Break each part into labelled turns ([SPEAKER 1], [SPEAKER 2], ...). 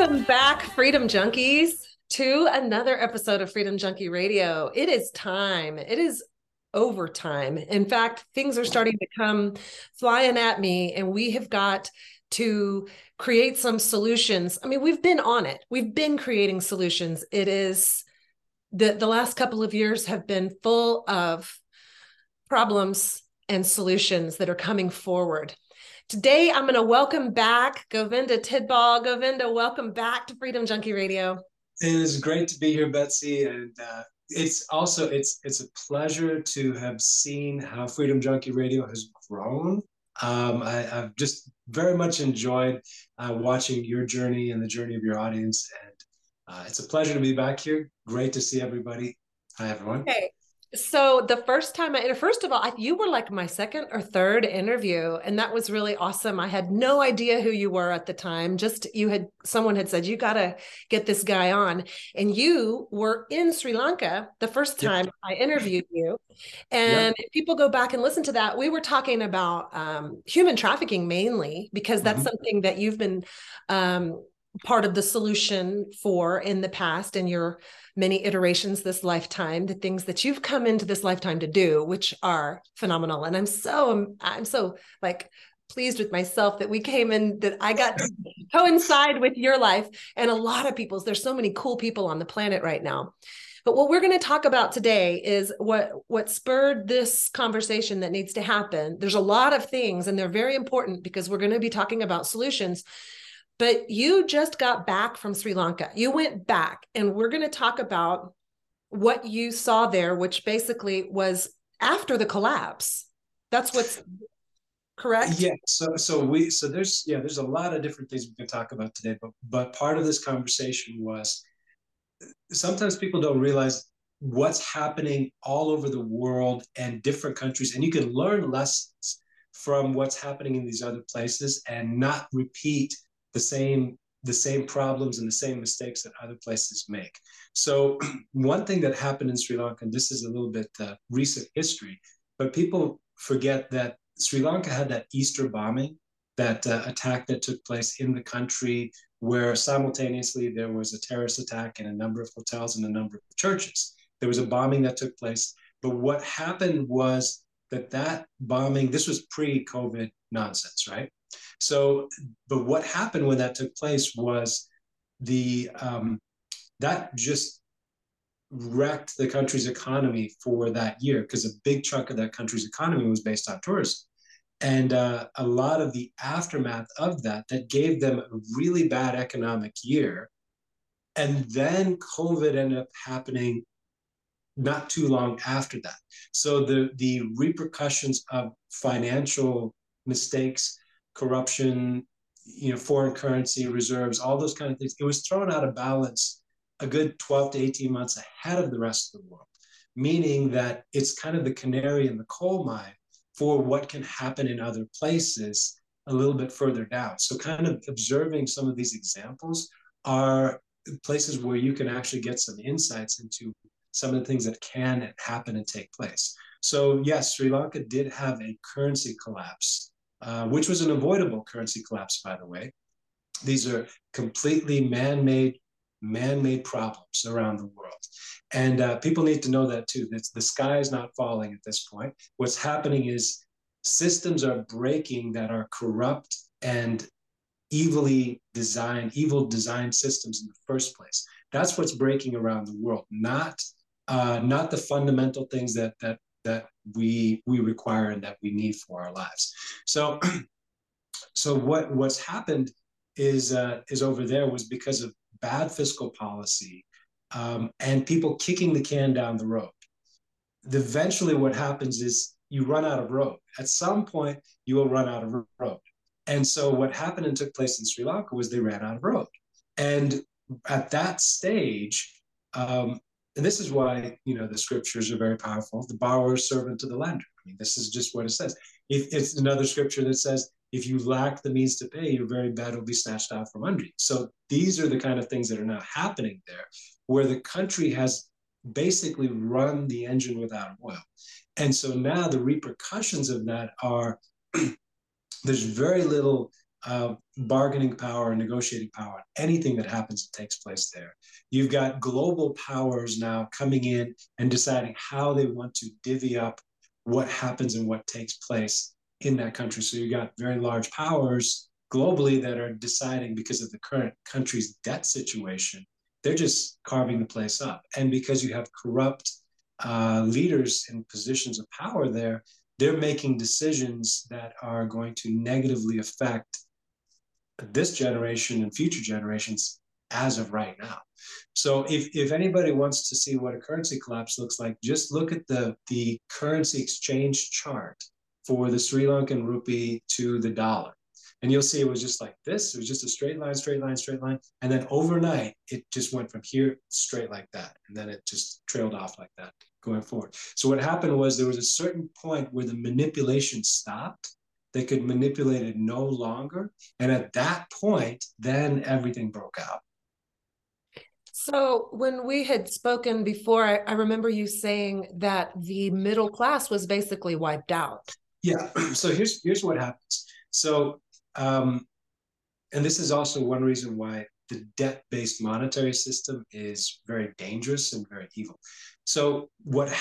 [SPEAKER 1] Welcome back, Freedom Junkies, to another episode of Freedom Junkie Radio. It is time. It is overtime. In fact, things are starting to come flying at me, and we have got to create some solutions. I mean, we've been on it. We've been creating solutions. It is the the last couple of years have been full of problems and solutions that are coming forward. Today, I'm going to welcome back Govinda Tidball. Govinda, welcome back to Freedom Junkie Radio.
[SPEAKER 2] It is great to be here, Betsy, and uh, it's also it's it's a pleasure to have seen how Freedom Junkie Radio has grown. Um, I, have just very much enjoyed uh, watching your journey and the journey of your audience, and uh, it's a pleasure to be back here. Great to see everybody. Hi, everyone.
[SPEAKER 1] Hey, so the first time I, first of all, I, you were like my second or third interview, and that was really awesome. I had no idea who you were at the time. Just you had someone had said you got to get this guy on, and you were in Sri Lanka the first time yep. I interviewed you. And yep. if people go back and listen to that, we were talking about um, human trafficking mainly because that's mm-hmm. something that you've been um, part of the solution for in the past in your many iterations this lifetime the things that you've come into this lifetime to do which are phenomenal. And i'm so um, i'm so like pleased with myself that we came in that i got to coincide with your life and a lot of people's. There's so many cool people on the planet right now. But what we're going to talk about today is what what spurred this conversation that needs to happen. There's a lot of things and they're very important because we're going to be talking about solutions but you just got back from Sri Lanka. You went back, and we're going to talk about what you saw there, which basically was after the collapse. That's what's correct.
[SPEAKER 2] Yeah. So so we so there's yeah there's a lot of different things we can talk about today, but but part of this conversation was sometimes people don't realize what's happening all over the world and different countries, and you can learn lessons from what's happening in these other places and not repeat the same the same problems and the same mistakes that other places make. So one thing that happened in Sri Lanka, and this is a little bit uh, recent history, but people forget that Sri Lanka had that Easter bombing, that uh, attack that took place in the country, where simultaneously there was a terrorist attack in a number of hotels and a number of churches. There was a bombing that took place, but what happened was that that bombing, this was pre-COVID nonsense, right? So, but what happened when that took place was the um, that just wrecked the country's economy for that year because a big chunk of that country's economy was based on tourism. And uh, a lot of the aftermath of that that gave them a really bad economic year. And then COVID ended up happening not too long after that. So the the repercussions of financial mistakes corruption, you know, foreign currency reserves, all those kind of things. It was thrown out of balance a good 12 to 18 months ahead of the rest of the world, meaning that it's kind of the canary in the coal mine for what can happen in other places a little bit further down. So, kind of observing some of these examples are places where you can actually get some insights into some of the things that can happen and take place. So, yes, Sri Lanka did have a currency collapse uh, which was an avoidable currency collapse, by the way. These are completely man-made, man-made problems around the world. And uh, people need to know that too. That the sky is not falling at this point. What's happening is systems are breaking that are corrupt and evilly designed, evil designed systems in the first place. That's what's breaking around the world, not uh, not the fundamental things that that that we we require and that we need for our lives. So, so what what's happened is uh, is over there was because of bad fiscal policy um, and people kicking the can down the road. Eventually, what happens is you run out of road. At some point, you will run out of road. And so, what happened and took place in Sri Lanka was they ran out of road. And at that stage, um, and this is why you know the scriptures are very powerful. The borrower is servant to the lender. I mean, this is just what it says. If it's another scripture that says, if you lack the means to pay, your very bed will be snatched out from under you. So these are the kind of things that are now happening there, where the country has basically run the engine without oil. And so now the repercussions of that are there's very little bargaining power, and negotiating power, anything that happens that takes place there. You've got global powers now coming in and deciding how they want to divvy up what happens and what takes place in that country. So you've got very large powers globally that are deciding because of the current country's debt situation, they're just carving the place up. And because you have corrupt uh, leaders in positions of power there, they're making decisions that are going to negatively affect this generation and future generations as of right now. So if, if anybody wants to see what a currency collapse looks like, just look at the, the currency exchange chart for the Sri Lankan rupee to the dollar. And you'll see it was just like this. It was just a straight line, straight line, straight line. And then overnight, it just went from here straight like that. And then it just trailed off like that going forward. So what happened was there was a certain point where the manipulation stopped. They could manipulate it no longer. And at that point, then everything broke out.
[SPEAKER 1] So when we had spoken before, I, I remember you saying that the middle class was basically wiped out.
[SPEAKER 2] Yeah. So here's here's what happens. So um, and this is also one reason why the debt-based monetary system is very dangerous and very evil. So what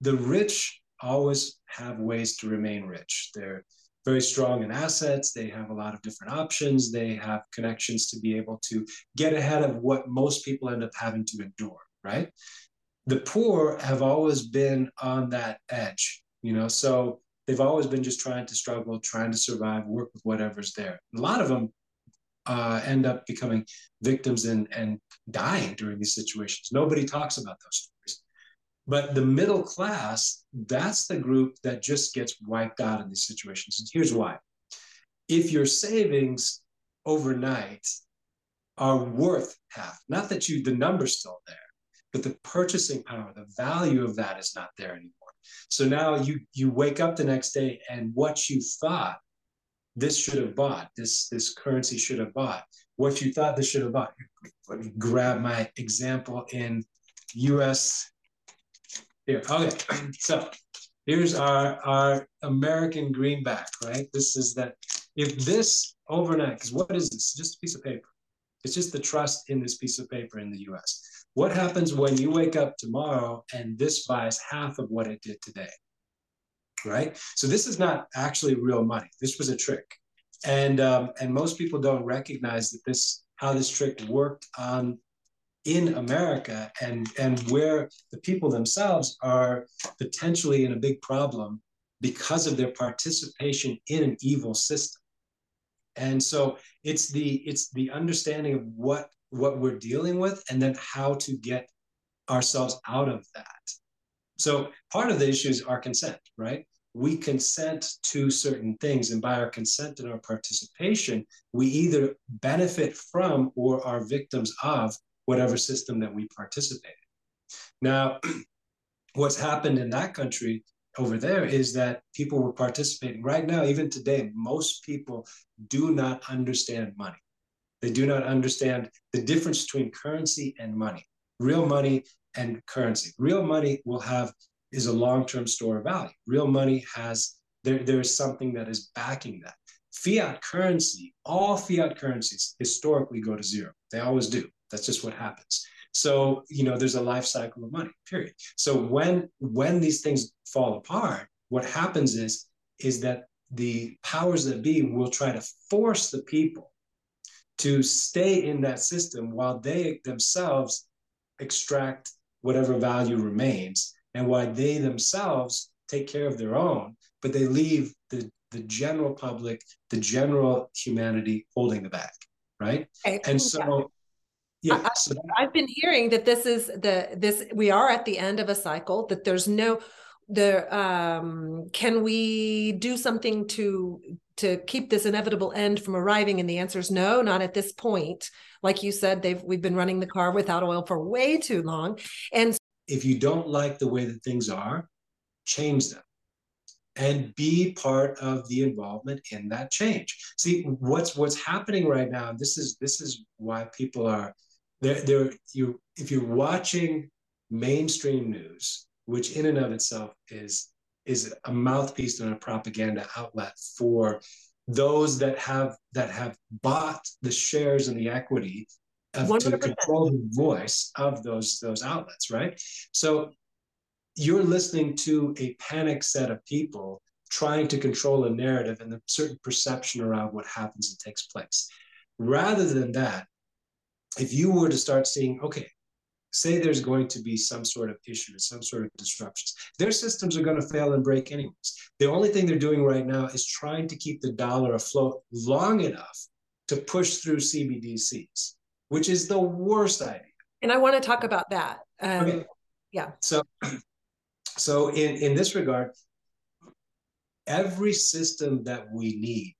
[SPEAKER 2] the rich always have ways to remain rich. They're very strong in assets. They have a lot of different options. They have connections to be able to get ahead of what most people end up having to endure, right? The poor have always been on that edge, you know, so they've always been just trying to struggle, trying to survive, work with whatever's there. A lot of them uh, end up becoming victims and, and dying during these situations. Nobody talks about those. But the middle class, that's the group that just gets wiped out in these situations. And here's why. If your savings overnight are worth half, not that you the number's still there, but the purchasing power, the value of that is not there anymore. So now you you wake up the next day and what you thought this should have bought, this this currency should have bought, what you thought this should have bought. Let me grab my example in US. Here, okay. So here's our, our American greenback, right? This is that if this overnight, because what is this? Just a piece of paper. It's just the trust in this piece of paper in the US. What happens when you wake up tomorrow and this buys half of what it did today? Right? So this is not actually real money. This was a trick. And um, and most people don't recognize that this how this trick worked on in America and and where the people themselves are potentially in a big problem because of their participation in an evil system. And so it's the it's the understanding of what what we're dealing with and then how to get ourselves out of that. So part of the issue is our consent, right? We consent to certain things, and by our consent and our participation, we either benefit from or are victims of whatever system that we participate in. Now, what's happened in that country over there is that people were participating right now, even today, most people do not understand money. They do not understand the difference between currency and money, real money and currency. Real money will have is a long-term store of value. Real money has there, there is something that is backing that. Fiat currency, all fiat currencies historically go to zero. They always do. That's just what happens. So, you know, there's a life cycle of money, period. So when when these things fall apart, what happens is is that the powers that be will try to force the people to stay in that system while they themselves extract whatever value remains and why they themselves take care of their own, but they leave the, the general public, the general humanity holding the bag, right? Okay. And so
[SPEAKER 1] yeah, I, so I've been hearing that this is the this we are at the end of a cycle that there's no the um can we do something to to keep this inevitable end from arriving? And the answer is no not at this point. Like you said they've we've been running the car without oil for way too long. And
[SPEAKER 2] if you don't like the way that things are change them and be part of the involvement in that change. See what's what's happening right now this is this is why people are there there you if you're watching mainstream news which in and of itself is is a mouthpiece and a propaganda outlet for those that have that have bought the shares and the equity of, to control the voice of those those outlets, right? So you're listening to a panic set of people trying to control a narrative and a certain perception around what happens and takes place. Rather than that, if you were to start seeing, okay, say there's going to be some sort of issue, some sort of disruptions, their systems are going to fail and break anyways. The only thing they're doing right now is trying to keep the dollar afloat long enough to push through CBDCs, which is the worst idea.
[SPEAKER 1] And I want to talk about that. Um, okay. Yeah.
[SPEAKER 2] So, so in in this regard, every system that we need,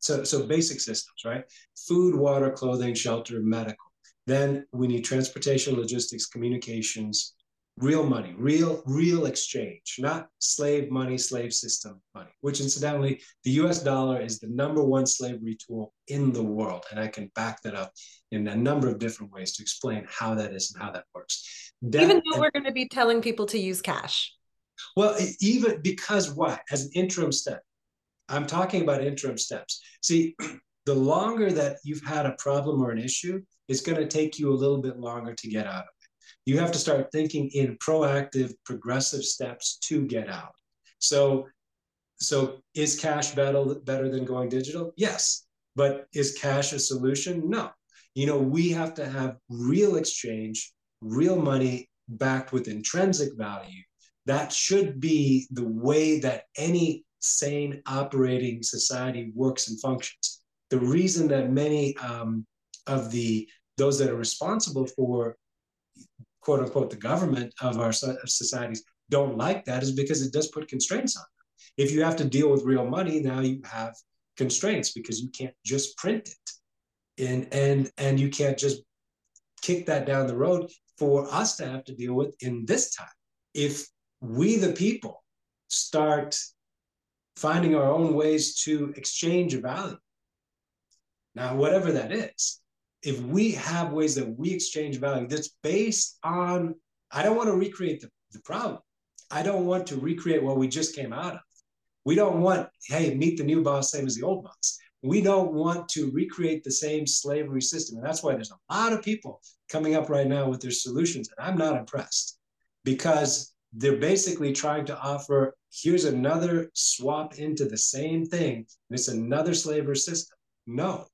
[SPEAKER 2] so so basic systems, right? Food, water, clothing, shelter, medical then we need transportation, logistics, communications, real money, real, real exchange, not slave money, slave system money, which incidentally, the US dollar is the number one slavery tool in the world. And I can back that up in a number of different ways to explain how that is and how that works.
[SPEAKER 1] That, even though we're going to be telling people to use cash.
[SPEAKER 2] Well, even because what? As an interim step. I'm talking about interim steps. See, the longer that you've had a problem or an issue, it's going to take you a little bit longer to get out of it. You have to start thinking in proactive, progressive steps to get out. So, so is cash better, better than going digital? Yes. But is cash a solution? No. You know, we have to have real exchange, real money backed with intrinsic value. That should be the way that any sane operating society works and functions. The reason that many um, of the those that are responsible for quote unquote the government of our societies don't like that is because it does put constraints on them. If you have to deal with real money, now you have constraints because you can't just print it. And and and you can't just kick that down the road for us to have to deal with in this time. If we the people start finding our own ways to exchange value. Now, whatever that is, if we have ways that we exchange value that's based on, I don't want to recreate the, the problem. I don't want to recreate what we just came out of. We don't want, hey, meet the new boss, same as the old boss. We don't want to recreate the same slavery system. And that's why there's a lot of people coming up right now with their solutions. And I'm not impressed because they're basically trying to offer here's another swap into the same thing. And it's another slavery system. No,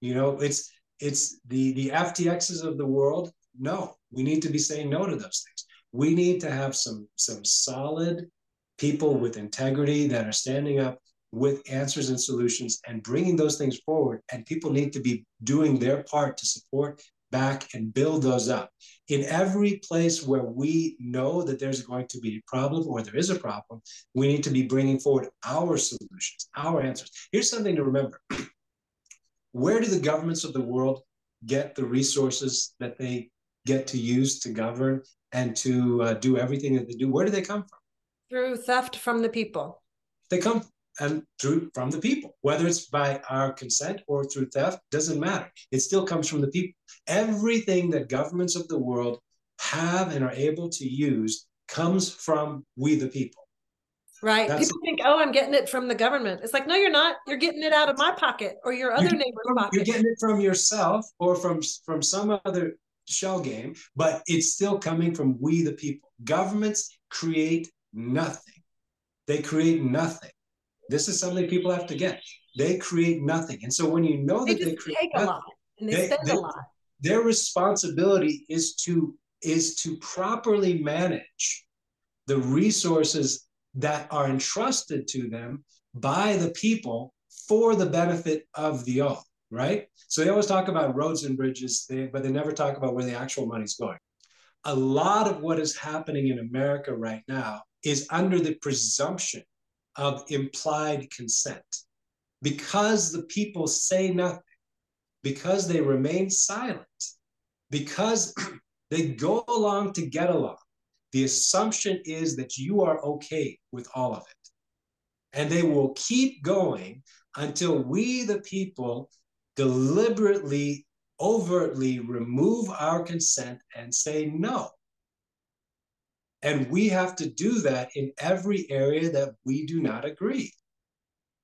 [SPEAKER 2] you know, it's it's the the FTXs of the world. No, we need to be saying no to those things. We need to have some some solid people with integrity that are standing up with answers and solutions and bringing those things forward. And people need to be doing their part to support back and build those up. In every place where we know that there's going to be a problem or there is a problem, we need to be bringing forward our solutions, our answers. Here's something to remember where do the governments of the world get the resources that they get to use to govern and to uh, do everything that they do? Where do they come from?
[SPEAKER 1] Through theft from the people.
[SPEAKER 2] They come and through from the people, whether it's by our consent or through theft, doesn't matter. It still comes from the people. Everything that governments of the world have and are able to use comes from we the people.
[SPEAKER 1] Right. That's People think, oh, I'm getting it from the government. It's like, no, you're not. You're getting it out of my pocket or your other neighbor's
[SPEAKER 2] from,
[SPEAKER 1] pocket.
[SPEAKER 2] You're getting it from yourself or from from some other shell game, but it's still coming from we the people. Governments create nothing. They create nothing. This is something people have to get. They create nothing. And so when you know they that they create
[SPEAKER 1] take nothing, a lot and they, they spend they, a lot.
[SPEAKER 2] Their responsibility is to is to properly manage the resources that are entrusted to them by the people for the benefit of the all, right? So they always talk about roads and bridges, but they never talk about where the actual money's going. A lot of what is happening in America right now is under the presumption of implied consent. Because the people say nothing, because they remain silent, because they go along to get along, the assumption is that you are okay with all of it. And they will keep going until we, the people, deliberately, overtly remove our consent and say no. And we have to do that in every area that we do not agree.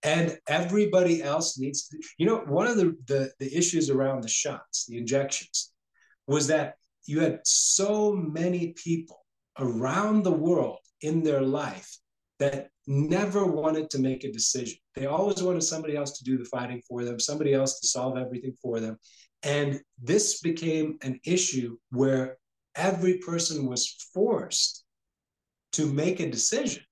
[SPEAKER 2] and everybody else needs to you know one of the, the the issues around the shots the injections was that you had so many people around the world in their life that never wanted to make a decision they always wanted somebody else to do the fighting for them somebody else to solve everything for them and this became an issue where every person was forced to make a decision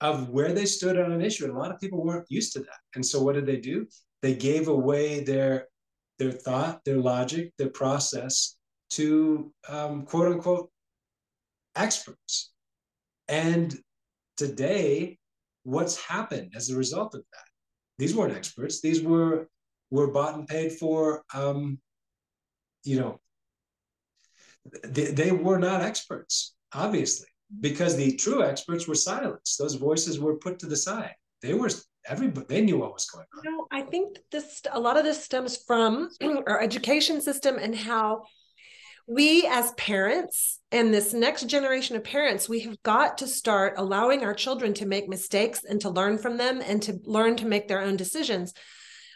[SPEAKER 2] of where they stood on an issue. And a lot of people weren't used to that. And so what did they do? They gave away their their thought, their logic, their process to um, quote unquote experts. And today, what's happened as a result of that? These weren't experts. These were were bought and paid for. Um, you know, they, they were not experts, obviously because the true experts were silenced. Those voices were put to the side. They were everybody they knew what was going on.
[SPEAKER 1] You know, I think this a lot of this stems from our education system and how we as parents and this next generation of parents we have got to start allowing our children to make mistakes and to learn from them and to learn to make their own decisions.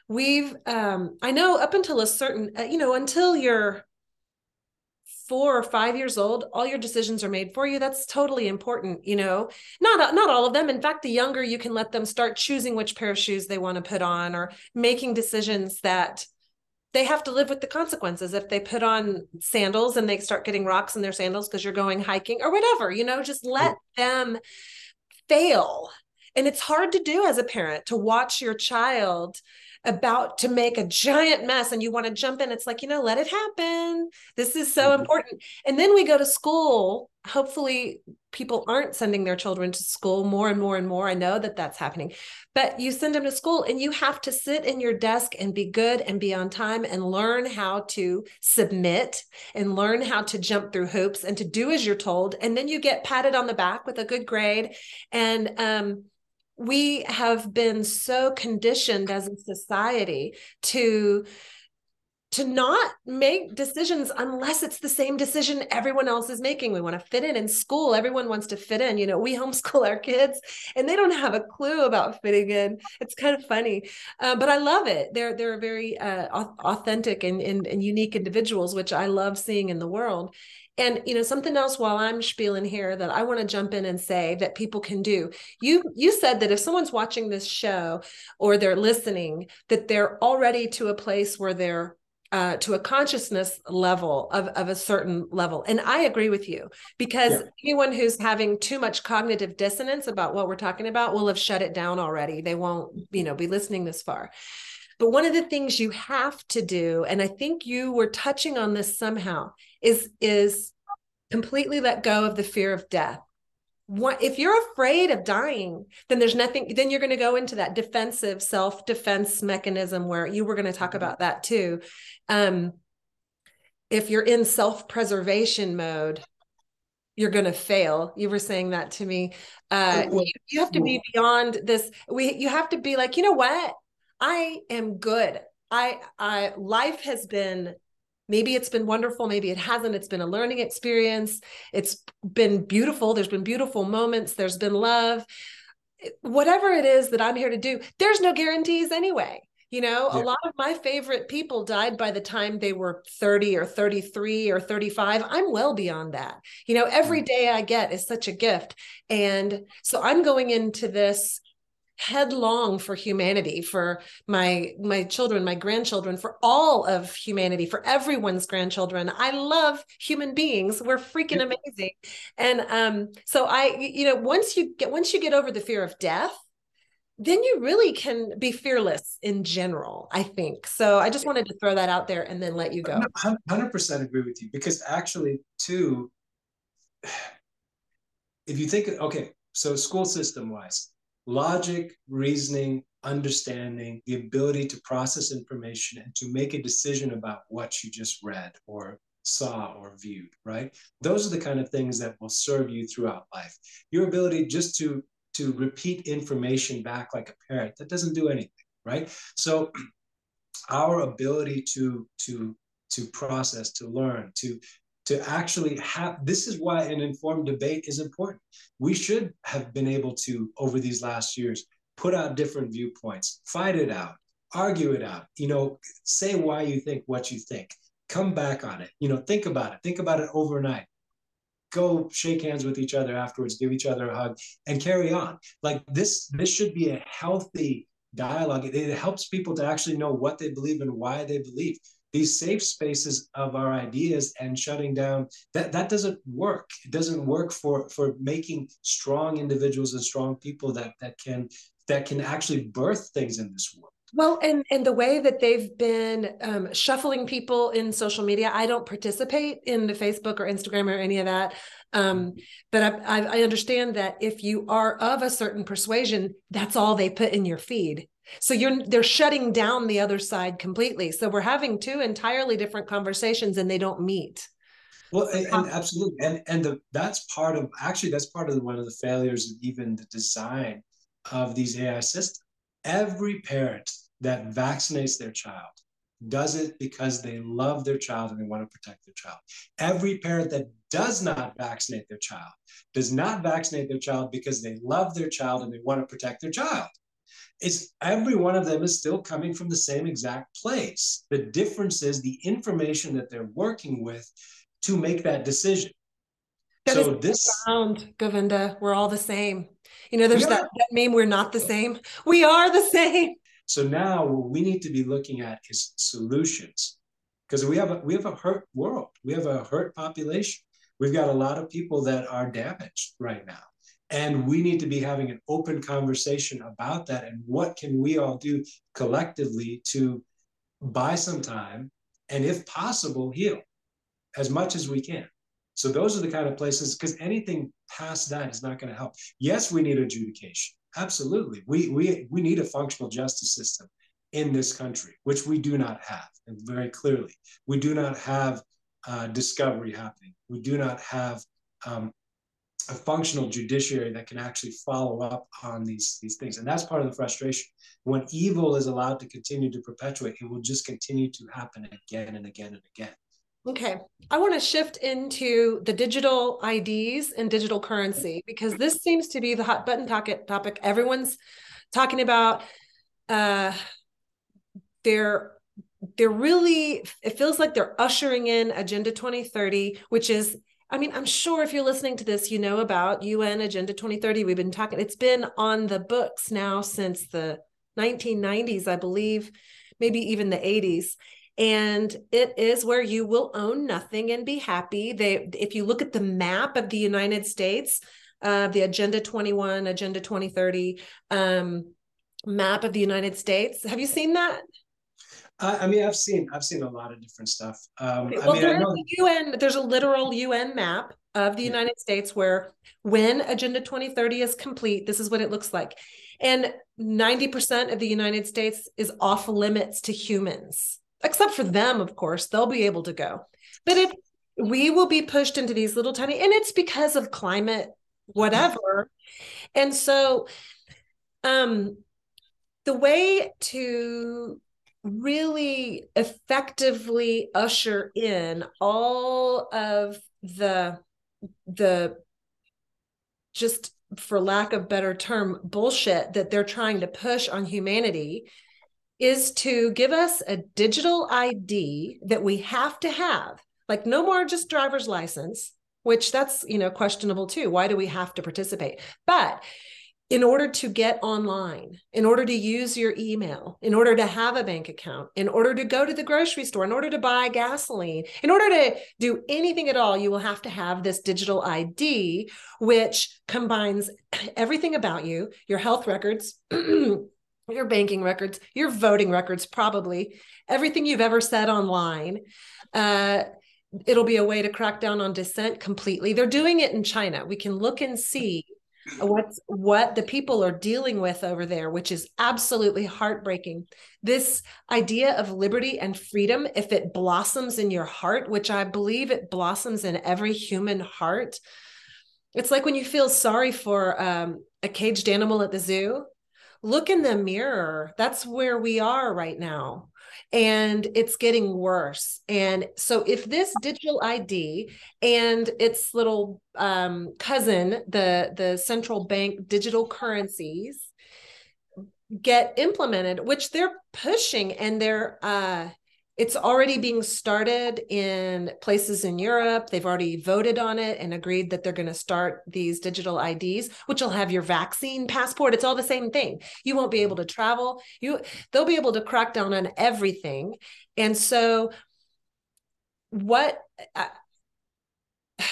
[SPEAKER 1] We've um i know up until a certain uh, you know until you're four or five years old all your decisions are made for you. That's totally important you know? Not not all of them. In fact the younger you can let them start choosing which pair of shoes they want to put on or making decisions that they have to live with the consequences. If they put on sandals and they start getting rocks in their sandals because you're going hiking or whatever you know just let them fail. And it's hard to do as a parent to watch your child about to make a giant mess and you want to jump in it's like you know let it happen. This is so mm-hmm. important. And then we go to school. Hopefully people aren't sending their children to school more and more and more. I know that that's happening. But you send them to school and you have to sit in your desk and be good and be on time and learn how to submit and learn how to jump through hoops and to do as you're told. And then you get patted on the back with a good grade. And um we have been so conditioned as a society to to not make decisions unless it's the same decision everyone else is making. We want to fit in in school. Everyone wants to fit in. You know, we homeschool our kids and they don't have a clue about fitting in. It's kind of funny, uh, but I love it. They're they're very uh, authentic and, and, and unique individuals, which I love seeing in the world. And you know, something else while I'm spieling here that I want to jump in and say that people can do. You you said that if someone's watching this show or they're listening, that they're already to a place where they're uh, to a consciousness level of, of a certain level. And I agree with you because yeah. anyone who's having too much cognitive dissonance about what we're talking about will have shut it down already. They won't, you know, be listening this far. But one of the things you have to do, and I think you were touching on this somehow, is is completely let go of the fear of death. What, if you're afraid of dying, then there's nothing, then you're going to go into that defensive self defense mechanism where you were going to talk mm-hmm. about that too. Um, if you're in self preservation mode, you're going to fail. You were saying that to me. Uh, you, you have to be beyond this. We, you have to be like, you know what? I am good. I, I, life has been maybe it's been wonderful maybe it hasn't. It's been a learning experience. It's been beautiful. There's been beautiful moments. There's been love. Whatever it is that i'm here to do there's no guarantees anyway you know? Yeah. a lot of my favorite people died by the time they were 30 or 33 or 35 i'm well beyond that. You know every mm. i get is such a gift. And so i'm going into this headlong for humanity for my my children my grandchildren for all of humanity for everyone's grandchildren. I love human beings. We're freaking amazing. And um so i you know once you get once you get over the fear of death then you really can be fearless in general i think. So i just wanted to throw that out there and then let you go.
[SPEAKER 2] 100% agree with you because actually too if you think okay so school system wise logic, reasoning, understanding, the ability to process information and to make a decision about what you just read or saw or viewed, right? Those are the kind of things that will serve you throughout life. Your ability just to to repeat information back like a parrot, that doesn't do anything, right? So our ability to to to process, to learn, to to actually have this is why an informed debate is important we should have been able to over these last years put out different viewpoints, fight it out, argue it out, you know, say why you think what you think, come back on it, you know, think about it, think about it overnight. Go shake hands with each other afterwards, give each other a hug, and carry on. Like this, this should be a healthy dialogue. It, it helps people to actually know what they believe and why they believe these safe spaces of our ideas and shutting down that that doesn't work it doesn't work for for making strong individuals and strong people that that can that can actually birth things in this world
[SPEAKER 1] well, and and the way that they've been um, shuffling people in social media, I don't participate in the Facebook or Instagram or any of that. Um, but I, I understand that if you are of a certain persuasion, that's all they put in your feed. So you're they're shutting down the other side completely. So we're having two entirely different conversations, and they don't meet.
[SPEAKER 2] Well, and, and absolutely, and and the, that's part of actually that's part of one of the failures of even the design of these AI systems. Every parent that vaccinates their child does it because they love their child and they want to protect their child. Every parent that does not vaccinate their child does not vaccinate their child because they love their child and they want to protect their child. It's every one of them is still coming from the same exact place. The difference is the information that they're working with to make that decision.
[SPEAKER 1] That so this sound, Govinda, we're all the same. You know, there's yeah. that, that meme, we're not the same. We are the same.
[SPEAKER 2] So now what we need to be looking at is solutions. Because we have a we have a hurt world. We have a hurt population. We've got a lot of people that are damaged right now. And we need to be having an open conversation about that and what can we all do collectively to buy some time and if possible heal as much as we can. So those are the kind of places because anything past that is not going to help. Yes, we need adjudication. Absolutely. We, we, we need a functional justice system in this country, which we do not have, and very clearly. We do not have uh, discovery happening. We do not have um, a functional judiciary that can actually follow up on these, these things. And that's part of the frustration. When evil is allowed to continue to perpetuate, it will just continue to happen again and again and again.
[SPEAKER 1] Okay. I want to shift into the digital IDs and digital currency because this seems to be the hot button topic topic everyone's talking about uh they're they're really it feels like they're ushering in agenda 2030 which is I mean, I'm sure if you're listening to this, you know about UN Agenda 2030. We've been talking, it's been on the books now since the 1990s, I believe, maybe even the 80s and it is where you will own nothing and be happy. They if you look at the map of the united states uh, the agenda 21 agenda 2030 um, map of the united states have you seen that
[SPEAKER 2] I, mean, I've seen I've seen a lot of different stuff. Um,
[SPEAKER 1] well, I mean, there's know- UN. There's a literal UN map of the United States where, when Agenda 2030 is complete, this is what it looks like, and 90% of the United States is off limits to humans except for them, of course, they'll be able to go. But if we will be pushed into these little tiny, and it's because of climate, whatever. And so um the way to really effectively usher in all of the the just for lack of better term bullshit that they're trying to push on humanity is to give us a digital ID that we have to have, like no more just driver's license, which that's, you know, questionable too. Why do we have to participate? But in order to get online, in order to use your email, in order to have a bank account, in order to go to the grocery store, in order to buy gasoline, in order to do anything at all, you will have to have this digital ID, which combines everything about you, your health records, your banking records, your voting records, probably everything you've ever said online. Uh, it'll be a way to crack down on dissent completely. They're doing it in China. We can look and see what's what the people are dealing with over there, which is absolutely heartbreaking. This idea of liberty and freedom, if it blossoms in your heart, which I believe it blossoms in every human heart. It's like when you feel sorry for um, a caged animal at the zoo look in the mirror. That's where we are right now. And it's getting worse. And so, if this digital ID and its little um, cousin, the, the central bank digital currencies, get implemented, which they're pushing and they're uh it's already being started in places in Europe. They've already voted on it and agreed that they're going to start these digital IDs, which will have your vaccine passport. It's all the same thing. You won't be able to travel. You they'll be able to crack down on everything. And so what uh,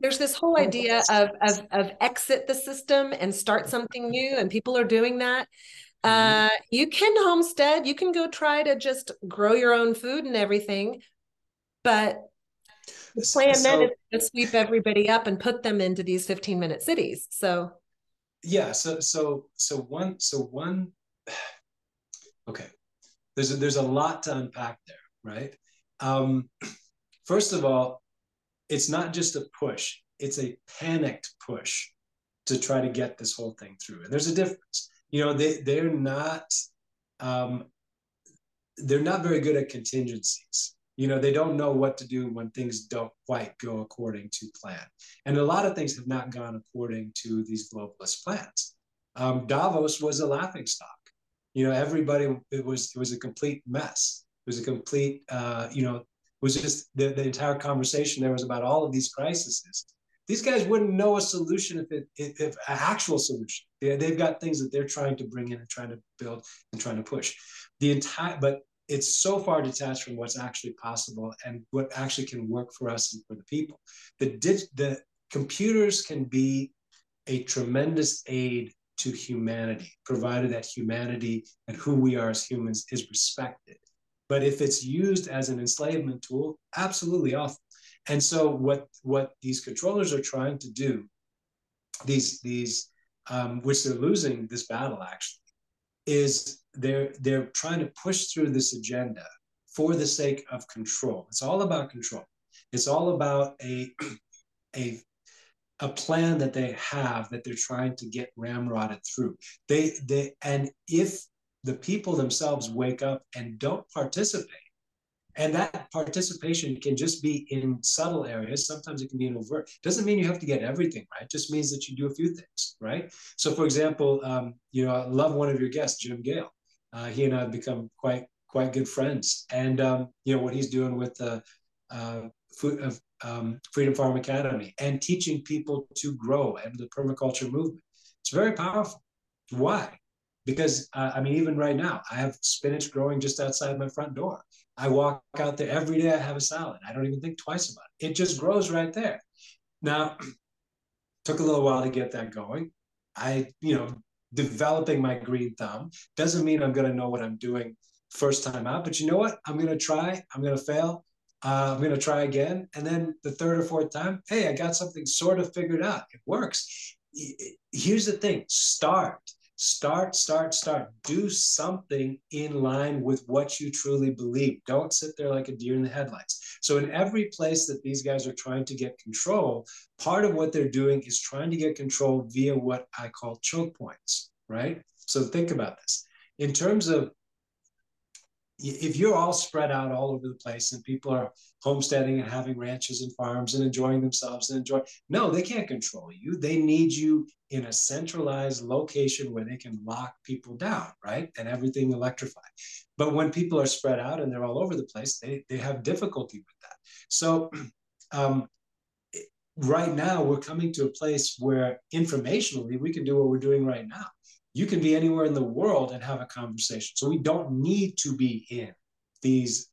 [SPEAKER 1] there's this whole idea of, of of exit the system and start something new and people are doing that. Uh, you can homestead, you can go try to just grow your own food and everything, but the plan so, then is to sweep everybody up and put them into these 15 minute cities. So
[SPEAKER 2] yeah, so so so one so one okay. There's a, there's a lot to unpack there, right? Um, first of all, it's not just a push, it's a panicked push to try to get this whole thing through. And there's a difference you know they they're not um, they're not very good at contingencies. You know they don't know what to do when things don't quite go according to plan. And a lot of things have not gone according to these globalist plans. Um, davos was a laughing stock. You know everybody it was it was a complete mess. It was a complete uh, you know it was just the, the entire conversation there was about all of these crises these guys wouldn't know a solution if it if, if an actual solution. They, they've got things that they're trying to bring in and trying to build and trying to push. The entire but it's so far detached from what's actually possible and what actually can work for us and for the people. The dig- the computers can be a tremendous aid to humanity, provided that humanity and who we are as humans is respected. But if it's used as an enslavement tool, absolutely awful. And so what what these controllers are trying to do, these these um, which they're losing this battle actually, is they're they're trying to push through this agenda for the sake of control. It's all about control. It's all about a a a plan that they have that they're trying to get ramrodded through. They they and if the people themselves wake up and don't participate and that participation can just be in subtle areas. Sometimes it can be in overt. Doesn't mean you have to get everything right. Just means that you do a few things, right? So, for example, um, you know, I love one of your guests, Jim Gale. Uh, he and I have become quite quite good friends, and um, you know what he's doing with the uh, food, uh, um, Freedom Farm Academy and teaching people to grow and the permaculture movement. It's very powerful. Why? Because uh, I mean, even right now, I have spinach growing just outside my front door. I walk out there every day. I have a salad. I don't even think twice about it. It just grows right there. Now, took a little while to get that going. I, you know, developing my green thumb doesn't mean I'm going to know what I'm doing first time out. But you know what? I'm going to try. I'm going to fail. Uh, I'm going to try again. And then the third or fourth time, hey, I got something sort of figured out. It works. Here's the thing start Start, start, start. Do something in line with what you truly believe. Don't sit there like a deer in the headlights. So, in every place that these guys are trying to get control, part of what they're doing is trying to get control via what I call choke points, right? So, think about this. In terms of if you're all spread out all over the place and people are homesteading and having ranches and farms and enjoying themselves and enjoy no they can't control you. They need you in a centralized location where they can lock people down right? And everything electrified. But when people are spread out and they're all over the place they, they have difficulty with that. So um, right now we're coming to a place where informationally we can do what we're doing right now you can be anywhere in the world and have a conversation. So we don't need to be in these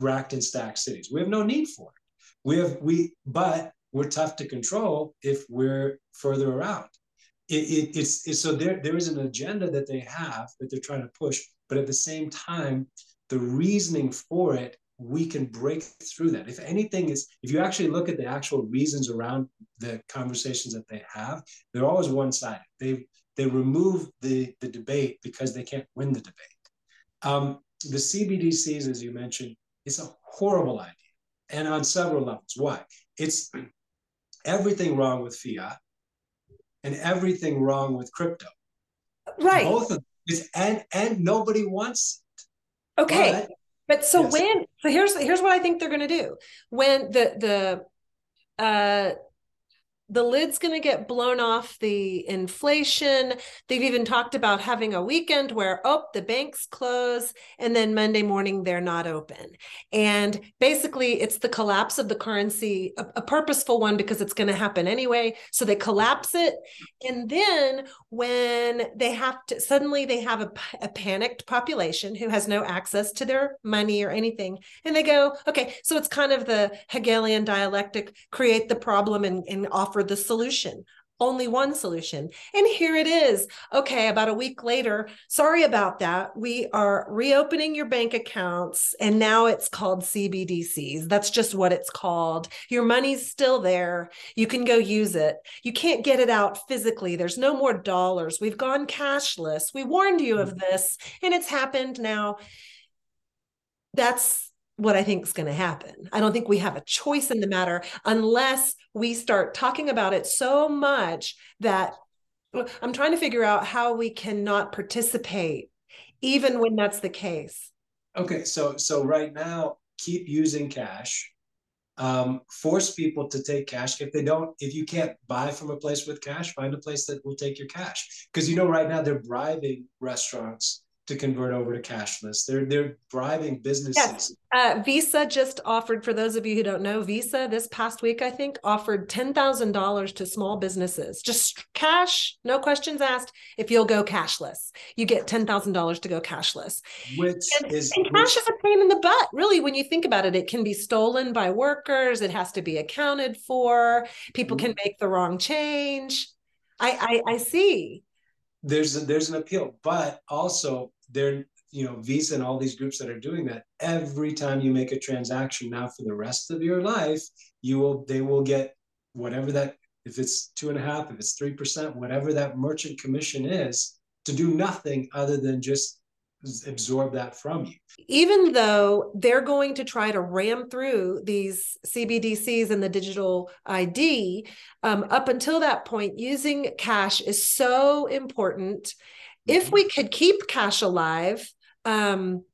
[SPEAKER 2] racked and stacked cities. We have no need for it. We have we, but we're tough to control if we're further around. It, it, it's, it's so there there is an agenda that they have that they're trying to push, but at the same time, the reasoning for it we can break through that. If anything is, if you actually look at the actual reasons around the conversations that they have, they're always one sided. They they remove the, the debate because they can't win the debate. Um, the CBDCs, as you mentioned, it's a horrible idea, and on several levels. Why? It's everything wrong with fiat and everything wrong with crypto.
[SPEAKER 1] Right.
[SPEAKER 2] Both of them. and and nobody wants
[SPEAKER 1] it. Okay. But, but so yes. when so here's here's what I think they're going to do. When the the uh the lid's going to get blown off the inflation. They've even talked about having a weekend where, oh, the banks close and then Monday morning they're not open. And basically, it's the collapse of the currency, a, a purposeful one because it's going to happen anyway. So they collapse it. And then when they have to, suddenly they have a, a panicked population who has no access to their money or anything. And they go, okay, so it's kind of the Hegelian dialectic create the problem and, and offer the solution only one solution. And here it is. Okay, about a week later, sorry about that. We are reopening your bank accounts, and now it's called CBDCs. That's just what it's called. Your money's still there. You can go use it. You can't get it out physically. There's no more dollars. We've gone cashless. We warned you of mm. this, and it's happened now. That's what I think is going to happen. I don't think we have a choice in the matter unless we start talking about it so much that I'm trying to figure out how we cannot participate even when that's the case.
[SPEAKER 2] Okay, so so right now keep using cash. Um, force people to take cash if they don't if you can't buy from a place with cash find a place that will take your cash because you know right now they're bribing restaurants to convert over to cashless. They're they're driving businesses. Yes.
[SPEAKER 1] Uh, Visa just offered, for those of you who don't know, Visa this past week I think offered ten thousand dollars to small businesses, just cash, no questions asked. If you'll go cashless, you get ten thousand dollars to go cashless.
[SPEAKER 2] Which
[SPEAKER 1] and,
[SPEAKER 2] is
[SPEAKER 1] and cash is a pain in the butt, really. When you think about it, it can be stolen by workers. It has to be accounted for. People mm-hmm. can make the wrong change. I, I I see
[SPEAKER 2] there's a, there's an appeal, but also they're you know Visa and all these groups that are doing that. Every time you make a transaction now for the rest of your life, you will they will get whatever that if it's two and a half, if it's three percent, whatever that merchant commission is, to do nothing other than just absorb that from you.
[SPEAKER 1] Even though they're going to try to ram through these CBDCs and the digital ID, um, up until that point, using cash is so important. Mm-hmm. If we could keep cash alive, um,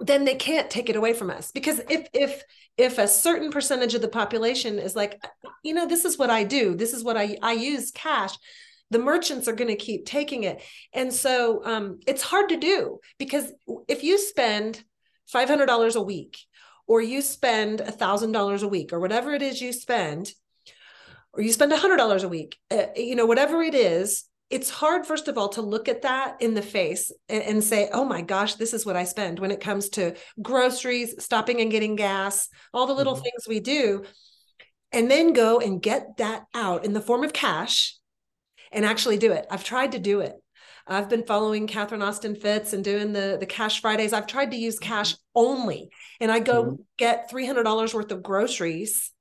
[SPEAKER 1] then they can't take it away from us because if if if a certain percentage of the population is like you know this is what i do this is what i i use cash the merchants are going to keep taking it and so um, it's hard to do because if you spend $500 a week or you spend $1000 a week or whatever it is you spend or you spend $100 a week uh, you know whatever it is it's hard first of all to look at that in the face and, and, say oh my gosh this is what i spend when it comes to groceries stopping and getting gas all the little mm-hmm. things we do and then go and get that out in the form of cash and actually do it. I've tried to do it. I've been following Catherine Austin Fitts and doing the the cash Fridays. I've tried to use mm-hmm. cash only, and I go mm-hmm. get three hundred dollars worth of groceries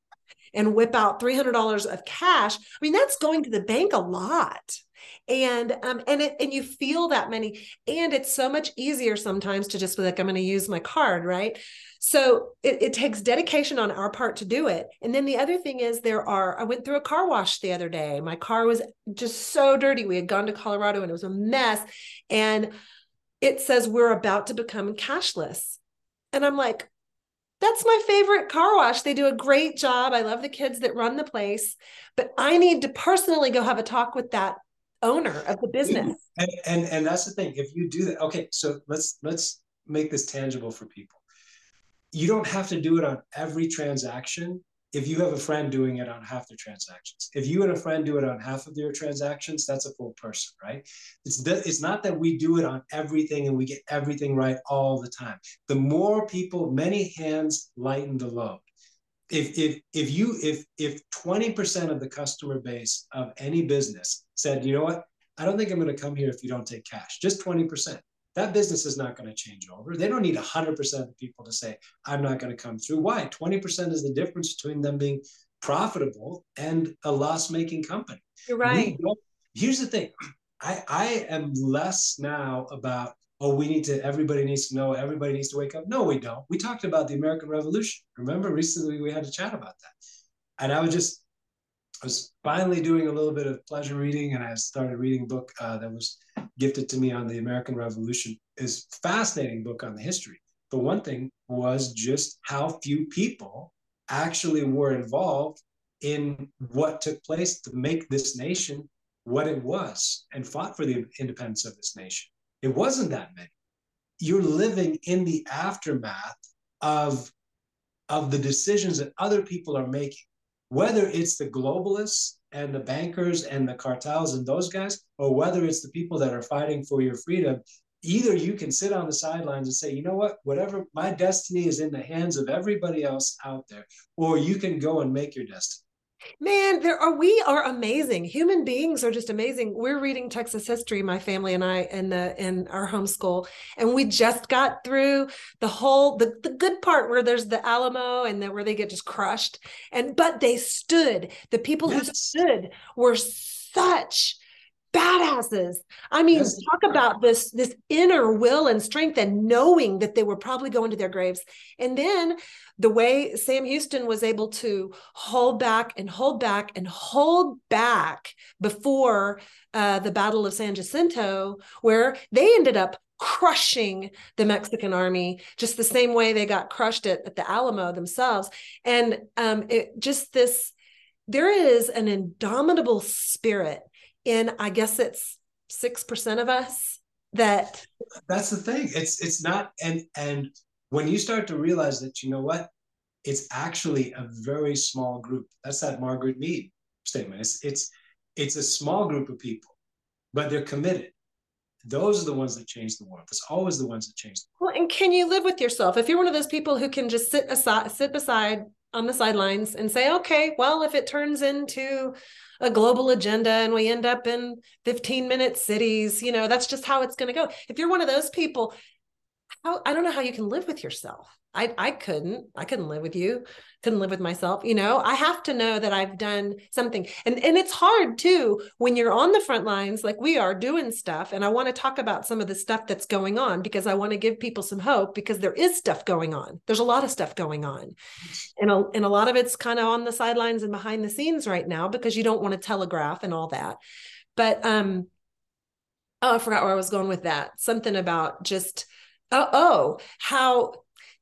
[SPEAKER 1] and whip out three hundred dollars of cash. I mean, that's going to the bank a lot, and um and it and you feel that money, and it's so much easier sometimes to just be like, I'm going to use my card, right? So it, it takes dedication on our part to do it. And then the other thing is there are, I went through a car wash the other day. My car was just so dirty. We had gone to Colorado and it was a mess. And it says we're about to become cashless. And I'm like, that's my favorite car wash. They do a great job. I love the kids that run the place, but I need to personally go have a talk with that owner of the business.
[SPEAKER 2] And, and and that's the thing. If you do that, okay. So let's let's make this tangible for people you don't have to do it on every transaction if you have a friend doing it on half the transactions. If you and a friend do it on half of your transactions, that's a full person, right? It's it's not that we do it on everything and we get everything right all the time. The more people, many hands lighten the load. If if if you if if 20% of the customer base of any business said, you know what, I don't think I'm going to come here if you don't take cash, just 20% that business is not going to change over. They don't need 100% of people to say, I'm not going to come through. Why? 20% is the difference between them being profitable and a loss making company.
[SPEAKER 1] You're right.
[SPEAKER 2] Here's the thing I, I am less now about, oh, we need to, everybody needs to know, everybody needs to wake up. No, we don't. We talked about the American Revolution. Remember, recently we had a chat about that. And I was just, I was finally doing a little bit of pleasure reading, and I started reading a book uh, that was gifted to me on the American Revolution. is fascinating book on the history. But one thing was just how few people actually were involved in what took place to make this nation what it was and fought for the independence of this nation. It wasn't that many. You're living in the aftermath of, of the decisions that other people are making, whether it's the globalists and the bankers and the cartels and those guys, or whether it's the people that are fighting for your freedom either you can sit on the sidelines and say, you know what, whatever my destiny is in the hands of everybody else out there, or you can go and make your destiny.
[SPEAKER 1] Man, there are we are amazing. Human beings are just amazing. We're reading Texas history, my family and I, in the in our homeschool, and we just got through the whole the, the good part where there's the Alamo and then where they get just crushed. And but they stood. The people yes. who stood were such badasses. I mean, yes. talk about this this inner will and strength and knowing that they were probably going to their graves. And then the way Sam Houston was able to hold back and hold back and hold back before uh, the Battle of San Jacinto, where they ended up crushing the Mexican army just the same way they got crushed at, at the Alamo themselves. And um, it just this there is an indomitable spirit in I guess it's six percent of us that
[SPEAKER 2] that's the thing. It's it's not and and when you start to realize that you know what, it's actually a very small group. That's that Margaret Mead statement. It's it's it's a small group of people, but they're committed. Those are the ones that change the world. It's always the ones that change the
[SPEAKER 1] world. Well, and can you live with yourself? If you're one of those people who can just sit aside, sit beside on the sidelines and say, okay, well, if it turns into a global agenda and we end up in 15 minute cities, you know, that's just how it's going to go. If you're one of those people, how, I don't know how you can live with yourself. I, I couldn't, I couldn't live with you, couldn't live with myself. You know, I have to know that I've done something. And, and it's hard too, when you're on the front lines, like we are doing stuff. And I want to talk about some of the stuff that's going on because I want to give people some hope because there is stuff going on. There's a lot of stuff going on. And a, and a lot of it's kind of on the sidelines and behind the scenes right now because you don't want to telegraph and all that. But, um, oh, I forgot where I was going with that. Something about just, oh, oh how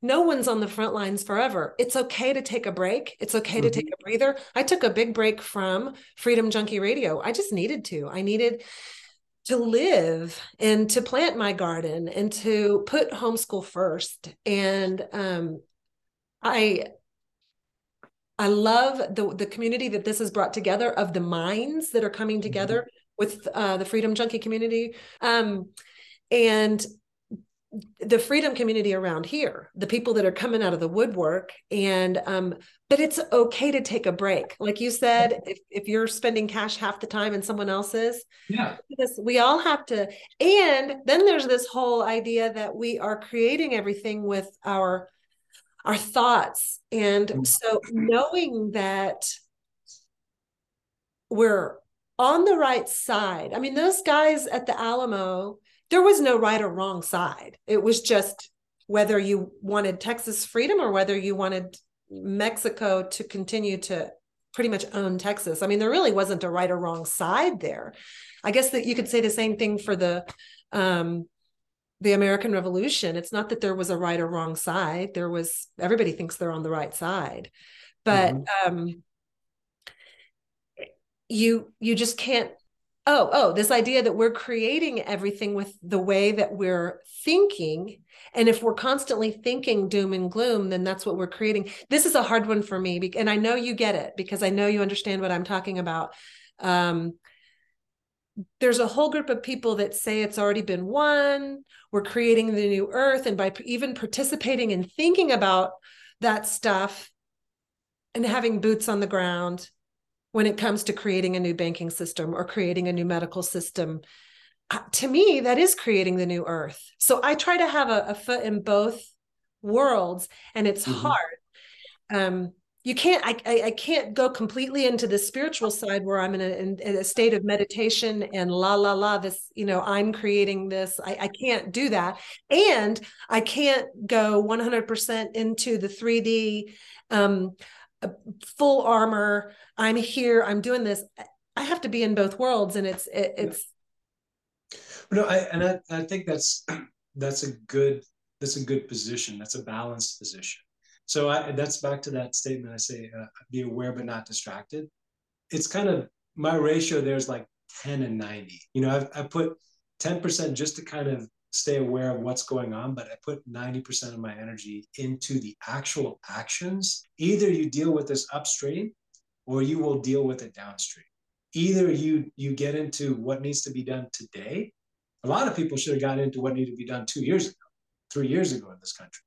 [SPEAKER 1] no one's on the front lines forever. It's okay to take a break. It's okay mm-hmm. to take a breather. I took a big break from Freedom Junkie Radio. I just needed to. I needed to live and to plant my garden and to put homeschool first. And um, I I love the the community that this has brought together of the minds that are coming mm-hmm. together mm-hmm. with uh, the Freedom Junkie community. Um, and the freedom community around here the people that are coming out of the woodwork and um but it's okay to take a break. Like you said if, if you're spending cash half the time and someone else is
[SPEAKER 2] yeah
[SPEAKER 1] we all have to and then there's this whole idea that we are creating everything with our our thoughts. And mm. so knowing that we're on the right side i mean those guys at the alamo there was no right or wrong side. It was just whether you wanted Texas freedom or whether you wanted Mexico to continue to pretty much own Texas. I mean, there really wasn't a right or wrong side there. I guess that you could say the same thing for the um, the American Revolution. It's not that there was a right or wrong side. There was everybody thinks they're on the right side, but mm-hmm. um, you you just can't oh oh this idea that we're creating everything with the way that we're thinking. And if we're constantly thinking doom and gloom then that's what we're creating. This is a hard one for me and i know you get it because i know you understand what i'm talking about. Um, there's a whole group of people that say it's already been won. We're creating the new earth. And by even participating and thinking about that stuff and having boots on the ground when it comes to creating a new banking system or creating a new medical system. Uh, to me, that is creating the new earth. So I try to have a, a foot in both worlds, and it's mm-hmm. hard. Um, you can't I, I, I can't go completely into the spiritual side where i'm in a, in, in a state of meditation and la la la this you know i'm creating this I, I can't do that and i can't go 100% into the 3d um, full armor i'm here i'm doing this i have to be in both worlds and it's it, it's
[SPEAKER 2] no i and I, I think that's that's a good that's a good position that's a balanced position So I, that's back to that statement. I say, uh, be aware but not distracted. It's kind of my ratio. There's like 10 and 90. You know, I've, I put 10% just to kind of stay aware of what's going on, but I put 90% of my energy into the actual actions. Either you deal with this upstream or you will deal with it downstream. Either you you get into what needs to be done today. A lot of people should have gotten into what needed to be done two years ago, three years ago in this country.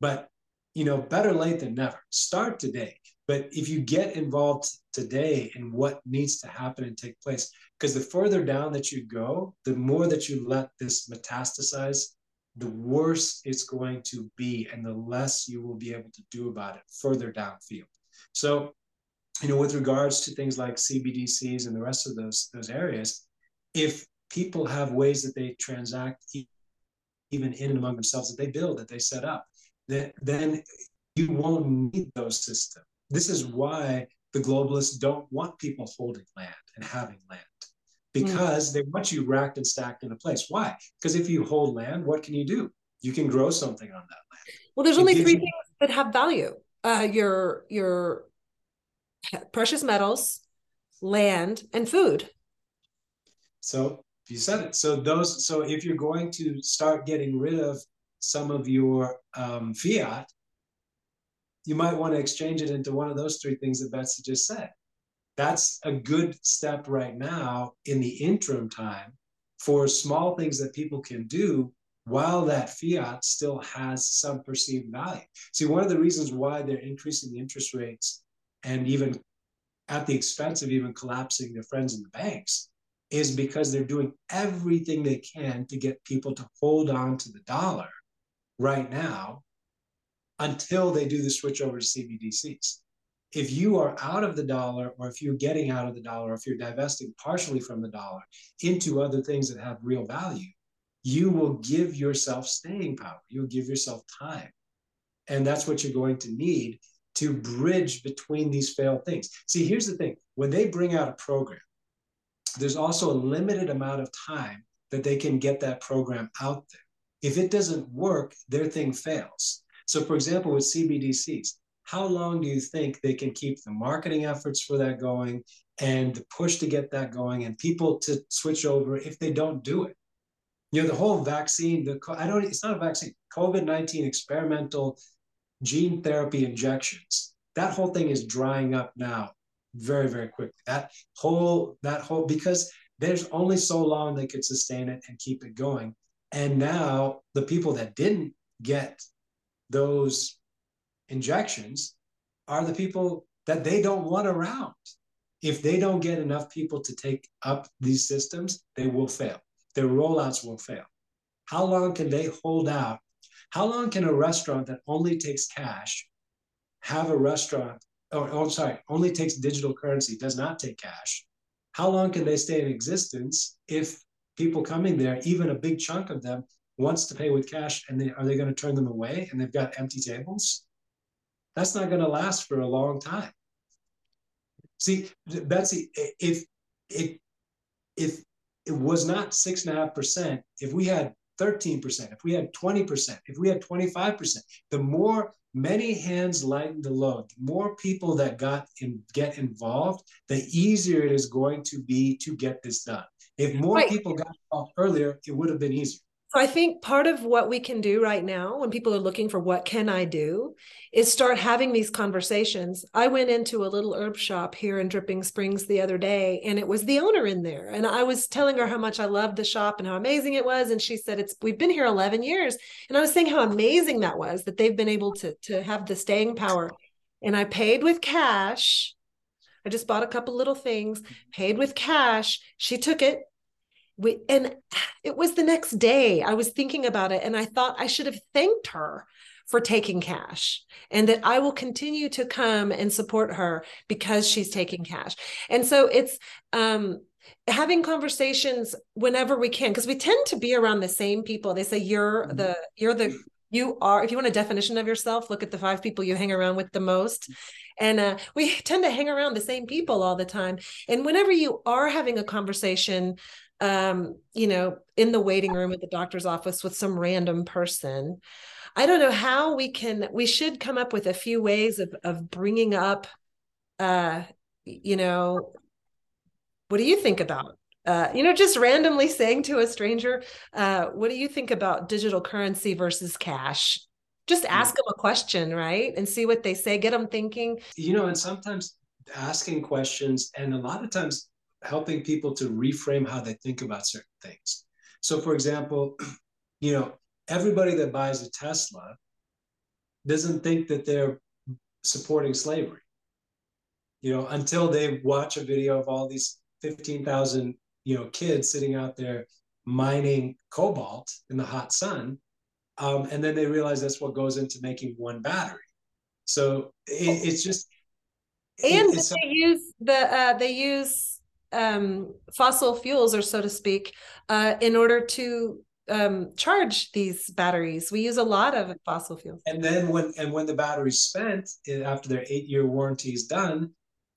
[SPEAKER 2] But you know, better late than never. Start today. But if you get involved today in what needs to happen and take place, because the further down that you go, the more that you let this metastasize, the worse it's going to be, and the less you will be able to do about it further downfield. So, you know, with regards to things like CBDCs and the rest of those those areas, if people have ways that they transact even in and among themselves that they build that they set up then, then you won't need those systems this is why the globalists don't want people holding land and having land because mm. they want you racked and stacked in a place. Why? Because if you hold land, what can you do? You can grow something on that land.
[SPEAKER 1] Well, there's it only three you... things that have value: uh, your your precious metals, land, and food.
[SPEAKER 2] So you said it. So those. So if you're going to start getting rid of some of your um, fiat, you might want to exchange it into one of those three things that Betsy just said. That's a good step right now in the interim time for small things that people can do while that fiat still has some perceived value. See, one of the reasons why they're increasing the interest rates and even at the expense of even collapsing their friends in the banks is because they're doing everything they can to get people to hold on to the dollar right now until they do the switch over to CBDCs. If you are out of the dollar, or if you're getting out of the dollar, or if you're divesting partially from the dollar into other things that have real value, you will give yourself staying power. You'll give yourself time. And that's what you're going to need to bridge between these failed things. See, here's the thing when they bring out a program, there's also a limited amount of time that they can get that program out there. If it doesn't work, their thing fails. So, for example, with CBDCs, how long do you think they can keep the marketing efforts for that going and the push to get that going and people to switch over if they don't do it? You know, the whole vaccine, the I don't, it's not a vaccine, COVID 19 experimental gene therapy injections, that whole thing is drying up now very, very quickly. That whole, that whole, because there's only so long they could sustain it and keep it going. And now the people that didn't get those injections are the people that they don't want around. If they don't get enough people to take up these systems, they will fail. Their rollouts will fail. How long can they hold out? How long can a restaurant that only takes cash have a restaurant? Oh, oh, sorry, only takes digital currency, does not take cash. How long can they stay in existence if people coming there, even a big chunk of them, wants to pay with cash and they, are they going to turn them away and they've got empty tables? That's not going to last for a long time. See, Betsy, if it if it was not six and a half percent, if we had 13%, if we had 20%, if we had 25%, the more many hands lighten the load, the more people that got in, get involved, the easier it is going to be to get this done. If more right. people got involved earlier, it would have been easier.
[SPEAKER 1] I think part of what we can do right now when people are looking for what can I do is start having these conversations. I went into a little herb shop here in Dripping Springs the other day and it was the owner in there and I was telling her how much I loved the shop and how amazing it was and she said it's we've been here 11 years and I was saying how amazing that was that they've been able to to have the staying power and I paid with cash I just bought a couple little things, paid with cash. She took it we and it was the next day i was thinking about it and i thought i should have thanked her for taking cash and that i will continue to come and support her because she's taking cash. And so it's um having conversations whenever we can because we tend to be around the same people. They say you're mm-hmm. the you're the you are if you want a definition of yourself look at the five people you hang around with the most. And uh, we tend to hang around the same people all the time. And whenever you are having a conversation um, you know, in the waiting room at the doctor's office with some random person. I don't know how we can, we should come up with a few ways of, of bringing up, uh, you know, what do you think about uh, you know, just randomly saying to a stranger, uh, what do you think about digital currency versus cash? Just ask them a question, right? And see what they say, get them thinking.
[SPEAKER 2] You know, and sometimes asking questions and a lot of times helping people to reframe how they think about certain things. So, for example, you know, everybody that buys a Tesla doesn't think that they're supporting slavery. You know, until they watch a video of all these 15,000 you know kids sitting out there mining cobalt in the hot sun um, and then they realize that's what goes into making one battery so it, it's just
[SPEAKER 1] and it, it's they use the uh, they use um, fossil fuels or so to speak uh, in order to um, charge these batteries we use a lot of fossil fuels
[SPEAKER 2] and then when and when the battery's spent after their eight year warranty is done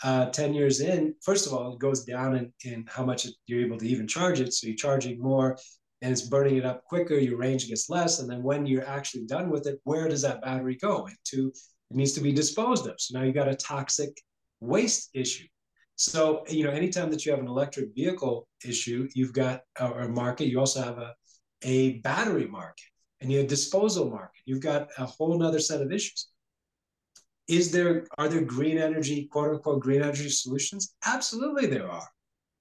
[SPEAKER 2] uh, 10 years in, first of all, it goes down in, in how much you're able to even charge it. So you're charging more and it's burning it up quicker, your range gets less. And then when you're actually done with it, where does that battery go into? It needs to be disposed of. So now you got a toxic waste issue. So, you know, anytime that you have an electric vehicle issue, you've got a, a market, you also have a, a battery market and you have disposal market. You've got a whole nother set of issues. Is there are there green energy quote unquote green energy solutions? Absolutely there are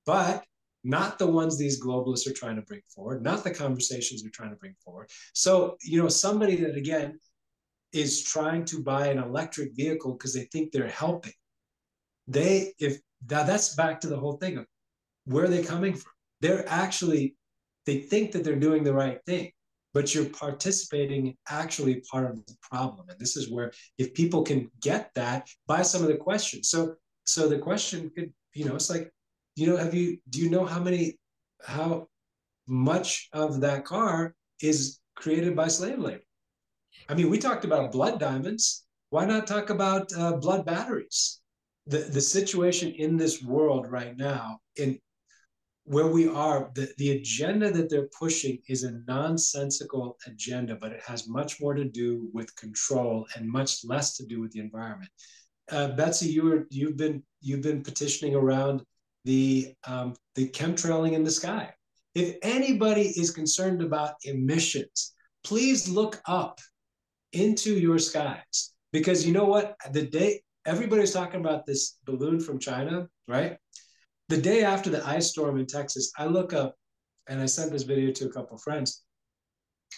[SPEAKER 2] but not the ones these globalists are trying to bring forward not the conversations they're trying to bring forward. So you know somebody that again is trying to buy an electric vehicle because they think they're helping they if that, that's back to the whole thing of where are they coming from they're actually they think that they're doing the right thing but you're participating actually part of the problem. And this is where if people can get that by some of the questions. So so the question could, you know, it's like, you know, have you do you know how many how much of that car is created by slave labor? I mean, we talked about blood diamonds. Why not talk about uh, blood batteries? The the situation in this world right now, in where we are, the, the agenda that they're pushing is a nonsensical agenda, but it has much more to do with control and much less to do with the environment. Uh, Betsy, you were you've been you've been petitioning around the um, the chemtrailing in the sky. If anybody is concerned about emissions, please look up into your skies because you know what? The day everybody's talking about this balloon from China, right? the day after the ice storm in Texas, I look up and I sent this video to a couple friends.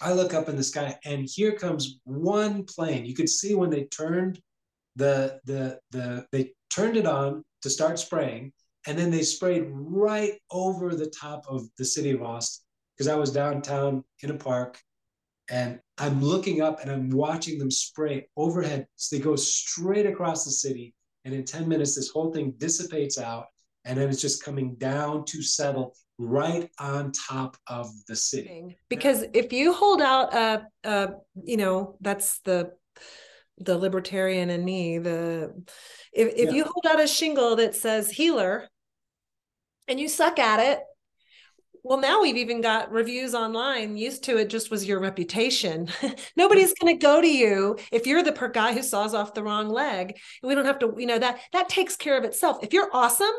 [SPEAKER 2] I look up in the sky and here comes one plane. You could see when they turned the the the they turned it on to start spraying and then they sprayed right over the top of the city of Austin because I was downtown in a park and I'm looking up and I'm watching them spray overhead. So they go straight across the city and in 10 minutes this whole thing dissipates out and then it's just coming down to settle right on top of the city.
[SPEAKER 1] Because if you hold out a, a you know, that's the the libertarian in me. The if if yeah. you hold out a shingle that says healer, and you suck at it, well now we've even got reviews online used to it just was your reputation hmm. nobody's going to go to you if you're the per guy who saws off the wrong leg we don't have to you know that that takes care of itself if you're awesome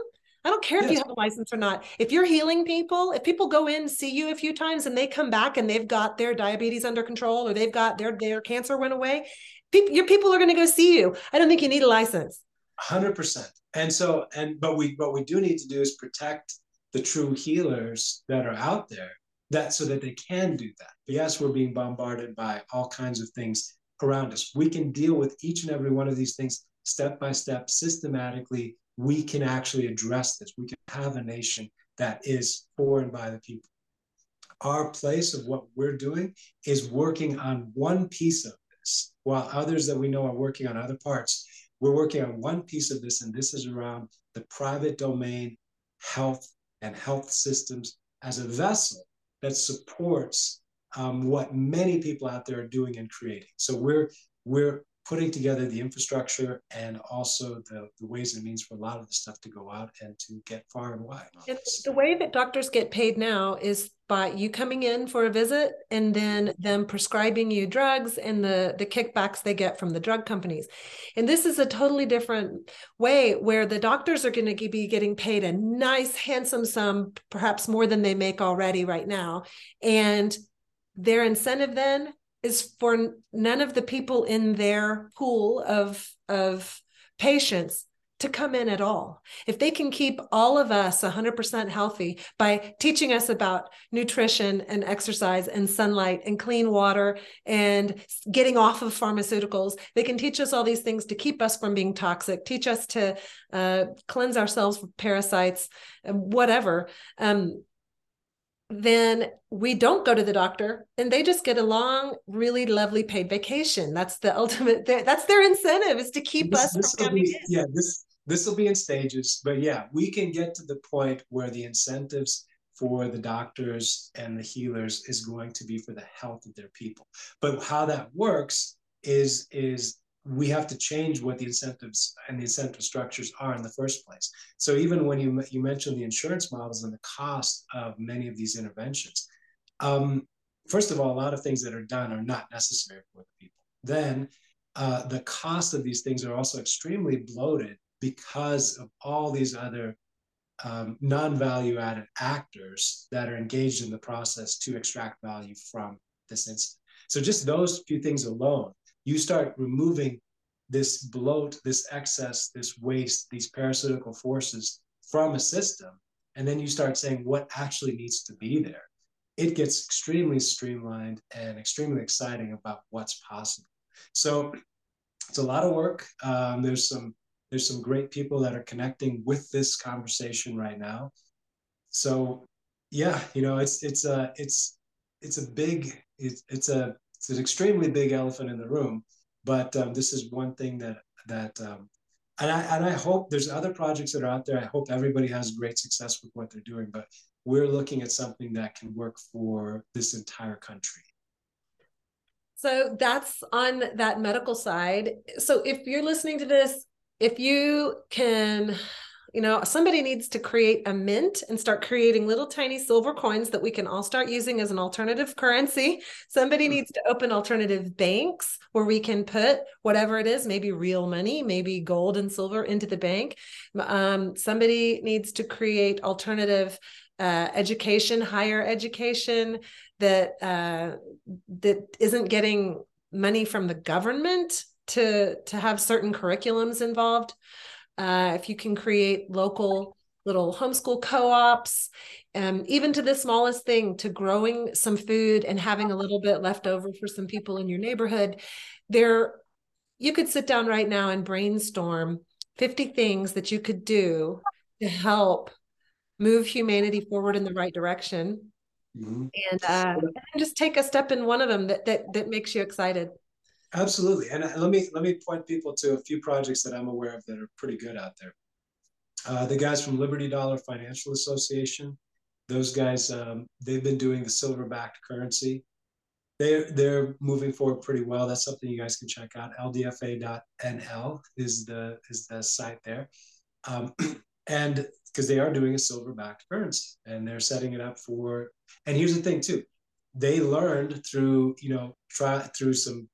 [SPEAKER 1] I don't care yes. if you have a license or not. If you're healing people, if people go in, see you a few times and they come back and they've got their diabetes under control or they've got their their cancer went away, people your people are going to go see you. I don't think you need a license.
[SPEAKER 2] 100%. And so and but we what we do need to do is protect the true healers that are out there that so that they can do that. But yes, we're being bombarded by all kinds of things around us. We can deal with each and every one of these things step by step systematically we can actually address this. We can have a nation that is for and by the people. Our place of what we're doing is working on one piece of this, while others that we know are working on other parts. We're working on one piece of this, and this is around the private domain, health, and health systems as a vessel that supports um, what many people out there are doing and creating. So we're we're putting together the infrastructure and also the, the ways and means for a lot of the stuff to go out and to get far and wide.
[SPEAKER 1] And the way that doctors get paid now is by you coming in for a visit and then mm-hmm. them prescribing you drugs and the the kickbacks they get from the drug companies. And this is a totally different way where the doctors are going to be getting paid a nice handsome sum perhaps more than they make already right now and their incentive then is for none of the people in their pool of of patients to come in at all. If they can keep all of us 100% healthy by teaching us about nutrition and exercise and sunlight and clean water and getting off of pharmaceuticals, they can teach us all these things to keep us from being toxic, teach us to uh, cleanse ourselves from parasites, and whatever. Um, then we don't go to the doctor and they just get a long really lovely paid vacation that's the ultimate that's their incentive is to keep this, us
[SPEAKER 2] this
[SPEAKER 1] from
[SPEAKER 2] be, yeah this this will be in stages but yeah we can get to the point where the incentives for the doctors and the healers is going to be for the health of their people but how that works is is we have to change what the incentives and the incentive structures are in the first place. So even when you you mentioned the insurance models and the cost of many of these interventions, um, first of all, a lot of things that are done are not necessary for the people. Then uh, the cost of these things are also extremely bloated because of all these other um, non-value added actors that are engaged in the process to extract value from this incident. So just those few things alone you start removing this bloat, this excess, this waste, these parasitical forces from a system, and then you start saying what actually needs to be there. It gets extremely streamlined and extremely exciting about what's possible. So it's a lot of work. Um, there's some there's some great people that are connecting with this conversation right now. So yeah, you know, it's it's a it's it's a big it's it's a it's an extremely big elephant in the room, but um, this is one thing that that um, and I and I hope there's other projects that are out there. I hope everybody has great success with what they're doing, but we're looking at something that can work for this entire country.
[SPEAKER 1] So that's on that medical side. So if you're listening to this, if you can you know somebody needs to create a mint and start creating little tiny silver coins that we can all start using as an alternative currency. Somebody mm-hmm. needs to open alternative banks where we can put whatever it is maybe real money maybe gold and silver into the bank. Um, somebody needs to create alternative uh, education higher education that uh, that isn't getting money from the government to to have certain curriculums involved. Uh, if you can create local little homeschool co-ops um, even to the smallest thing to growing some food and having a little bit left over for some people in your neighborhood there you could sit down right now and brainstorm 50 things that you could do to help move humanity forward in the right direction. Mm-hmm. and, uh, and just take a step in one of them that that, that makes you excited
[SPEAKER 2] Absolutely, and let me let me point people to a few projects that I'm aware of that are pretty good out there. Uh, the guys from Liberty Dollar Financial Association, those guys, um, they've been doing the silver-backed currency. They're they're moving forward pretty well. That's something you guys can check out. LDFA.nl is the is the site there, um, and because they are doing a silver-backed currency and they're setting it up for. And here's the thing too, they learned through you know try through some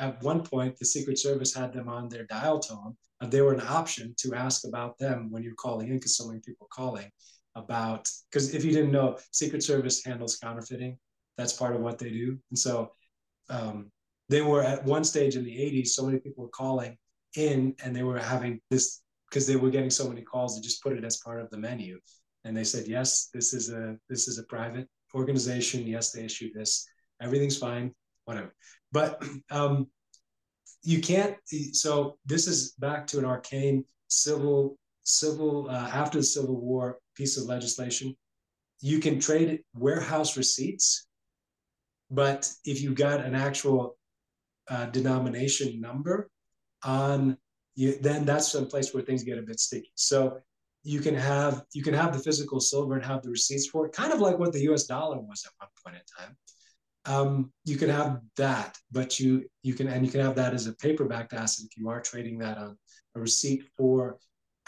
[SPEAKER 2] at one point, the Secret Service had them on their dial tone. and they were an option to ask about them when you're calling in, because so many people calling about. Because if you didn't know, Secret Service handles counterfeiting. That's part of what they do. And so um, they were at one stage in the 80s, so many people were calling in and they were having this because they were getting so many calls they just put it as part of the menu and they said yes this is a this is a private organization yes they issued this everything's fine whatever. But um, you can't. So this is back to an arcane civil civil uh, after the Civil War piece of legislation. You can trade warehouse receipts, but if you got an actual uh, denomination number on you, then that's some place where things get a bit sticky. So you can have you can have the physical silver and have the receipts for it, kind of like what the U.S. dollar was at one point in time. Um, you can have that, but you you can and you can have that as a paper-backed asset if you are trading that on a receipt for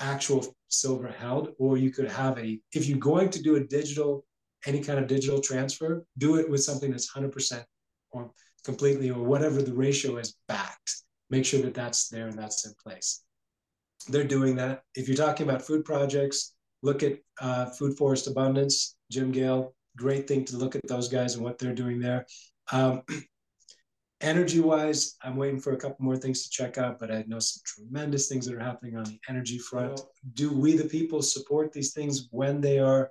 [SPEAKER 2] actual silver held, or you could have a if you're going to do a digital any kind of digital transfer, do it with something that's 100% or completely or whatever the ratio is backed. Make sure that that's there and that's in place. They're doing that. If you're talking about food projects, look at uh, Food Forest Abundance, Jim Gale. Great thing to look at those guys and what they're doing there. Um, energy wise, I'm waiting for a couple more things to check out, but I know some tremendous things that are happening on the energy front. Do we, the people, support these things when they are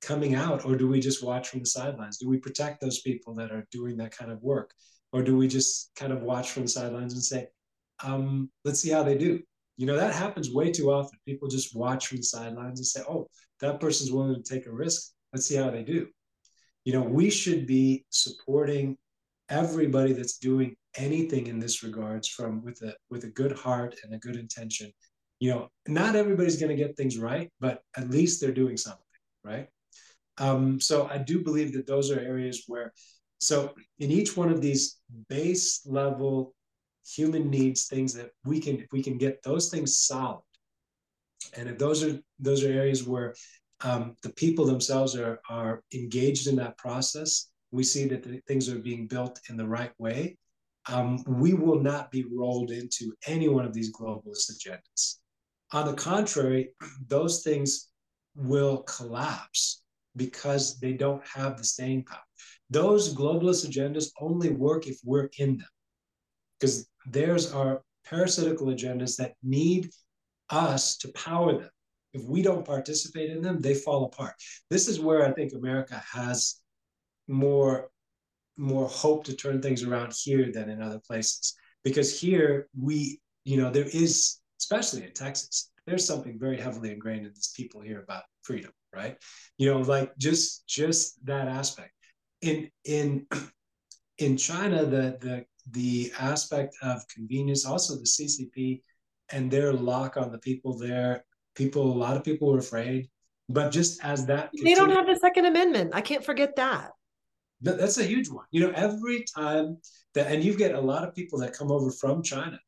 [SPEAKER 2] coming out, or do we just watch from the sidelines? Do we protect those people that are doing that kind of work, or do we just kind of watch from the sidelines and say, um, let's see how they do? You know, that happens way too often. People just watch from the sidelines and say, oh, that person's willing to take a risk. Let's see how they do. You know, we should be supporting everybody that's doing anything in this regards from with a with a good heart and a good intention. You know not everybody's going to get things right but at least they're doing something right? Um, so i do believe that those are areas where so in each one of these base level human needs things that we can if we can get those things solved. And if those are those are areas where um, the people themselves are are engaged in that process we see that the things are being built in the right way, um, we will not be rolled into any one of these globalist agendas. On the contrary, those things will collapse because they don't have the staying power. Those globalist agendas only work if we're in them, because theirs are parasitical agendas that need us to power them. If we don't participate in them, they fall apart. This is where I think America has more more hope to turn things around here than in other places. Because here we you know there is especially in texas there's something very heavily ingrained in these people here about freedom right? You know like just just that aspect. In in in china the the the aspect of convenience also the ccp and their lock on the people there people a lot of people were afraid but just as that
[SPEAKER 1] they don't have the second amendment i can't forget that
[SPEAKER 2] that's a huge one. You know, every time that, and you get a lot of people that come over from China,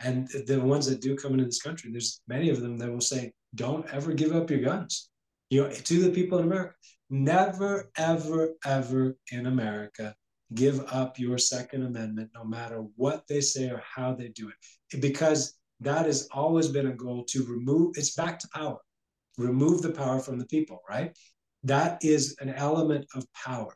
[SPEAKER 2] and the ones that do come into this country, there's many of them that will say, "Don't ever give up your guns." You know, to the people in America, never, ever, ever in America give up your Second Amendment, no matter what they say or how they do it, because that has always been a goal to remove. It's back to power, remove the power from the people. Right? That is an element of power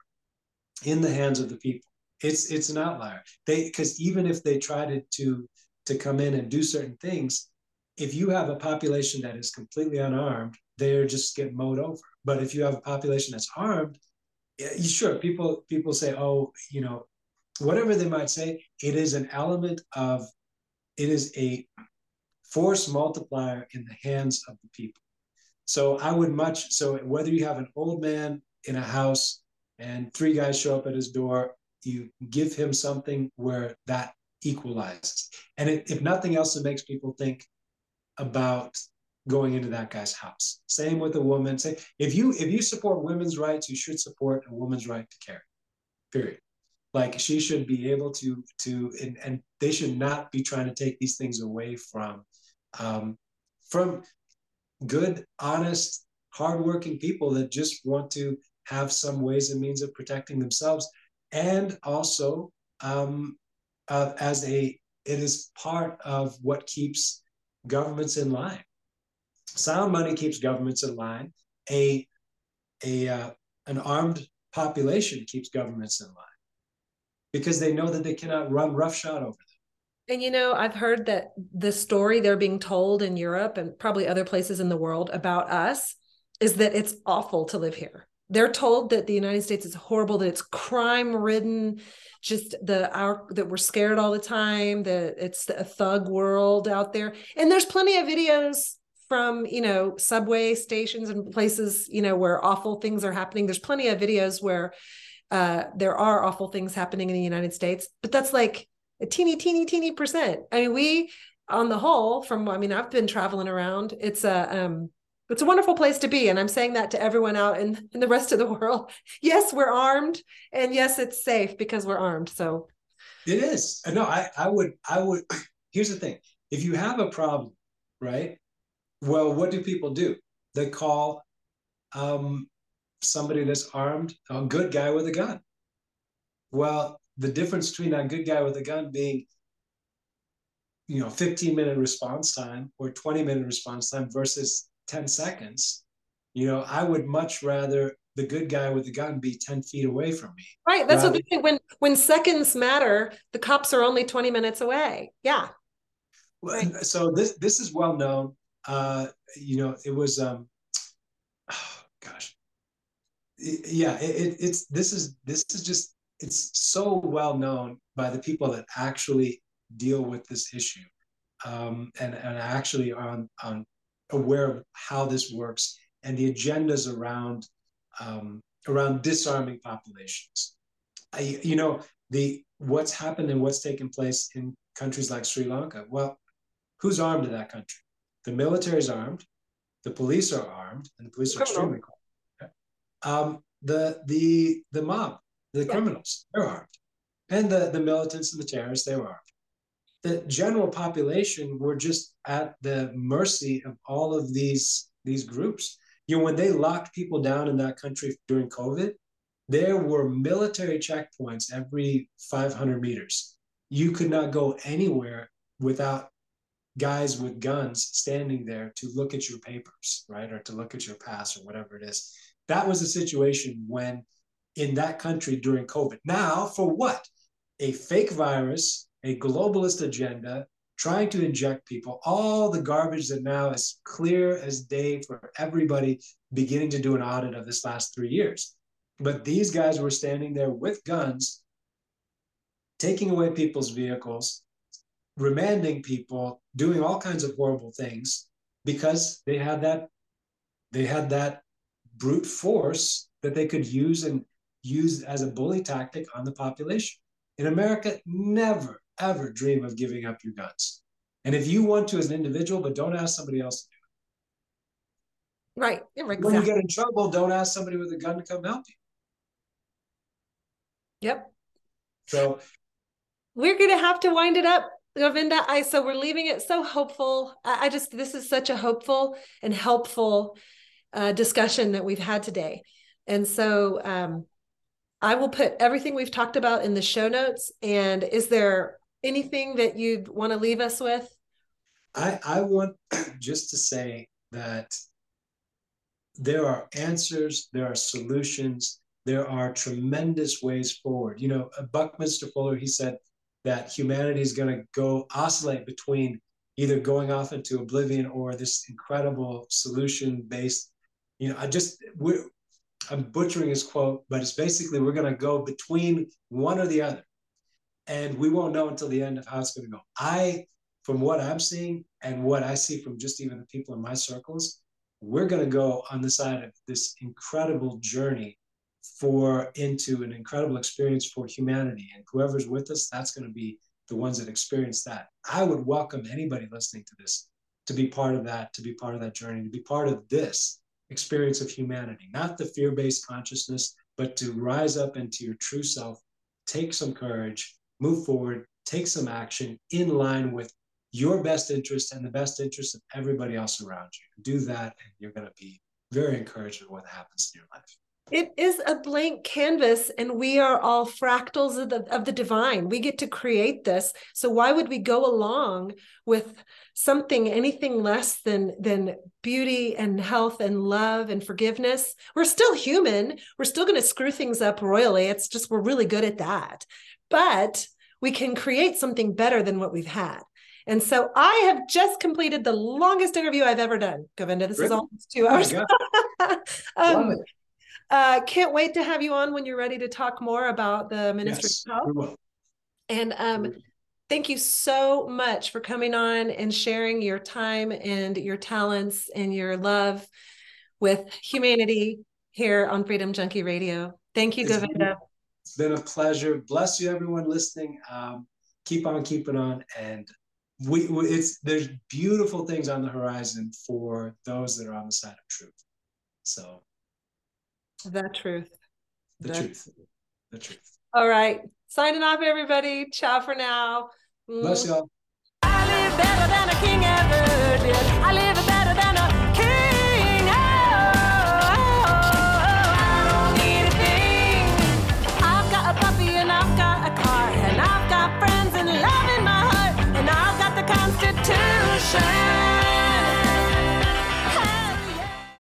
[SPEAKER 2] in the hands of the people. It's it's an outlier. They because even if they try to, to to come in and do certain things, if you have a population that is completely unarmed, they're just get mowed over. But if you have a population that's armed, sure, people people say, oh, you know, whatever they might say, it is an element of, it is a force multiplier in the hands of the people. So I would much so whether you have an old man in a house and three guys show up at his door, you give him something where that equalizes. And it, if nothing else, it makes people think about going into that guy's house. Same with a woman. Say if you if you support women's rights, you should support a woman's right to carry. Period. Like she should be able to to and, and they should not be trying to take these things away from um, from good, honest, hardworking people that just want to have some ways and means of protecting themselves, and also um, uh, as a it is part of what keeps governments in line. Sound money keeps governments in line. A a uh, an armed population keeps governments in line because they know that they cannot run roughshod over them.
[SPEAKER 1] And you know, I've heard that the story they're being told in Europe and probably other places in the world about us is that it's awful to live here they're told that the United States is horrible, that it's crime ridden, just the our that we're scared all the time, that it's a thug world out there. And there's plenty of videos from you know subway stations and places you know where awful things are happening. There's plenty of videos where uh, there are awful things happening in the United States, but that's like a teeny, teeny, teeny percent. I mean, we on the whole, from I mean, I've been traveling around. It's a um, it's a wonderful place to be and i'm saying that to everyone out in, in the rest of the world. Yes we're armed and yes it's safe because we're armed so.
[SPEAKER 2] It is. No i i would i would here's the thing. If you have a problem right well what do people do? They call um somebody that's armed a good guy with a gun. Well the difference between that good guy with a gun being you know 15 minute response time or 20 minute response time versus 10 seconds, you know, I would much rather the good guy with the gun be 10 feet away from me.
[SPEAKER 1] Right. That's rather- what they say when when seconds matter, the cops are only 20 minutes away. Yeah.
[SPEAKER 2] Well, right. so this this is well known. Uh, you know, it was um oh, gosh. yeah, it, it, it's this is this is just it's so well known by the people that actually deal with this issue um, and and actually on on aware of how this works and the agendas around um, around disarming populations. I, you know, the what's happened and what's taken place in countries like Sri Lanka. Well, who's armed in that country? The military is armed, the police are armed, and the police are extremely armed. Um, the the the mob, the yeah. criminals, they're armed, and the the militants and the terrorists, they were armed the general population were just at the mercy of all of these these groups. You know, when they locked people down in that country during COVID, there were military checkpoints every 500 meters. You could not go anywhere without guys with guns standing there to look at your papers, right? Or to look at your pass or whatever it is. That was a situation when in that country during COVID. Now, for what? A fake virus a globalist agenda trying to inject people all the garbage that now is clear as day for everybody beginning to do an audit of this last three years. But these guys were standing there with guns, taking away people's vehicles, remanding people, doing all kinds of horrible things because they had that they had that brute force that they could use and use as a bully tactic on the population. In America, never, ever dream of giving up your guns. And if you want to as an individual, but don't ask somebody else to do
[SPEAKER 1] it. Right.
[SPEAKER 2] exactly. When you get in trouble, don't ask somebody with a gun to come help you.
[SPEAKER 1] Yep.
[SPEAKER 2] So
[SPEAKER 1] we're going to have to wind it up. Govinda, I so we're leaving it so hopeful. I, I just this is such a hopeful and helpful uh, discussion that we've had today, and so um, I will put everything we've talked about in the show notes. And is there anything that you'd want to leave us with?
[SPEAKER 2] I, I want just to say that there are answers, there are solutions, there are tremendous ways forward. You know, uh, Buckminster Fuller, he said that humanity is going to go oscillate between either going off into oblivion or this incredible solution based. You know, I just, we're, I'm butchering his quote, but it's basically we're going to go between one or the other and we won't know until the end of how it's going to go. I, from what I'm seeing and what I see from just even the people in my circles, we're going to go on the side of this incredible journey for into an incredible experience for humanity. And whoever's with us, that's going to be the ones that experience that. I would welcome anybody listening to this to be part of that, to be part of that journey, to be part of this experience of humanity, not the fear based consciousness, but to rise up into your true self, take some courage, move forward, take some action in line with your best interest and the best interest of everybody else around you. Do that, and you're going to be very encouraged with what happens in your life.
[SPEAKER 1] It is a blank canvas, and we are all fractals of the, of the divine. We get to create this. So, why would we go along with something, anything less than, than beauty and health and love and forgiveness? We're still human. We're still going to screw things up royally. It's just we're really good at that but we can create something better than what we've had. And so I have just completed the longest interview I've ever done. Govinda, this really? is almost two hours. um, uh, can't wait to have you on when you're ready to talk more about the Ministry yes, of Health. And um, thank you so much for coming on and sharing your time and your talents and your love with humanity here on Freedom Junkie Radio. Thank you, Govinda.
[SPEAKER 2] It's been a pleasure. Bless you, everyone listening. Um, keep on keeping on, and
[SPEAKER 1] we, we, it's there's beautiful things on the horizon for those that are on the side of truth. So
[SPEAKER 3] the truth.
[SPEAKER 1] The, the truth. truth. The truth.
[SPEAKER 3] All right. Signing off, everybody. Ciao for now.
[SPEAKER 1] Bless y'all.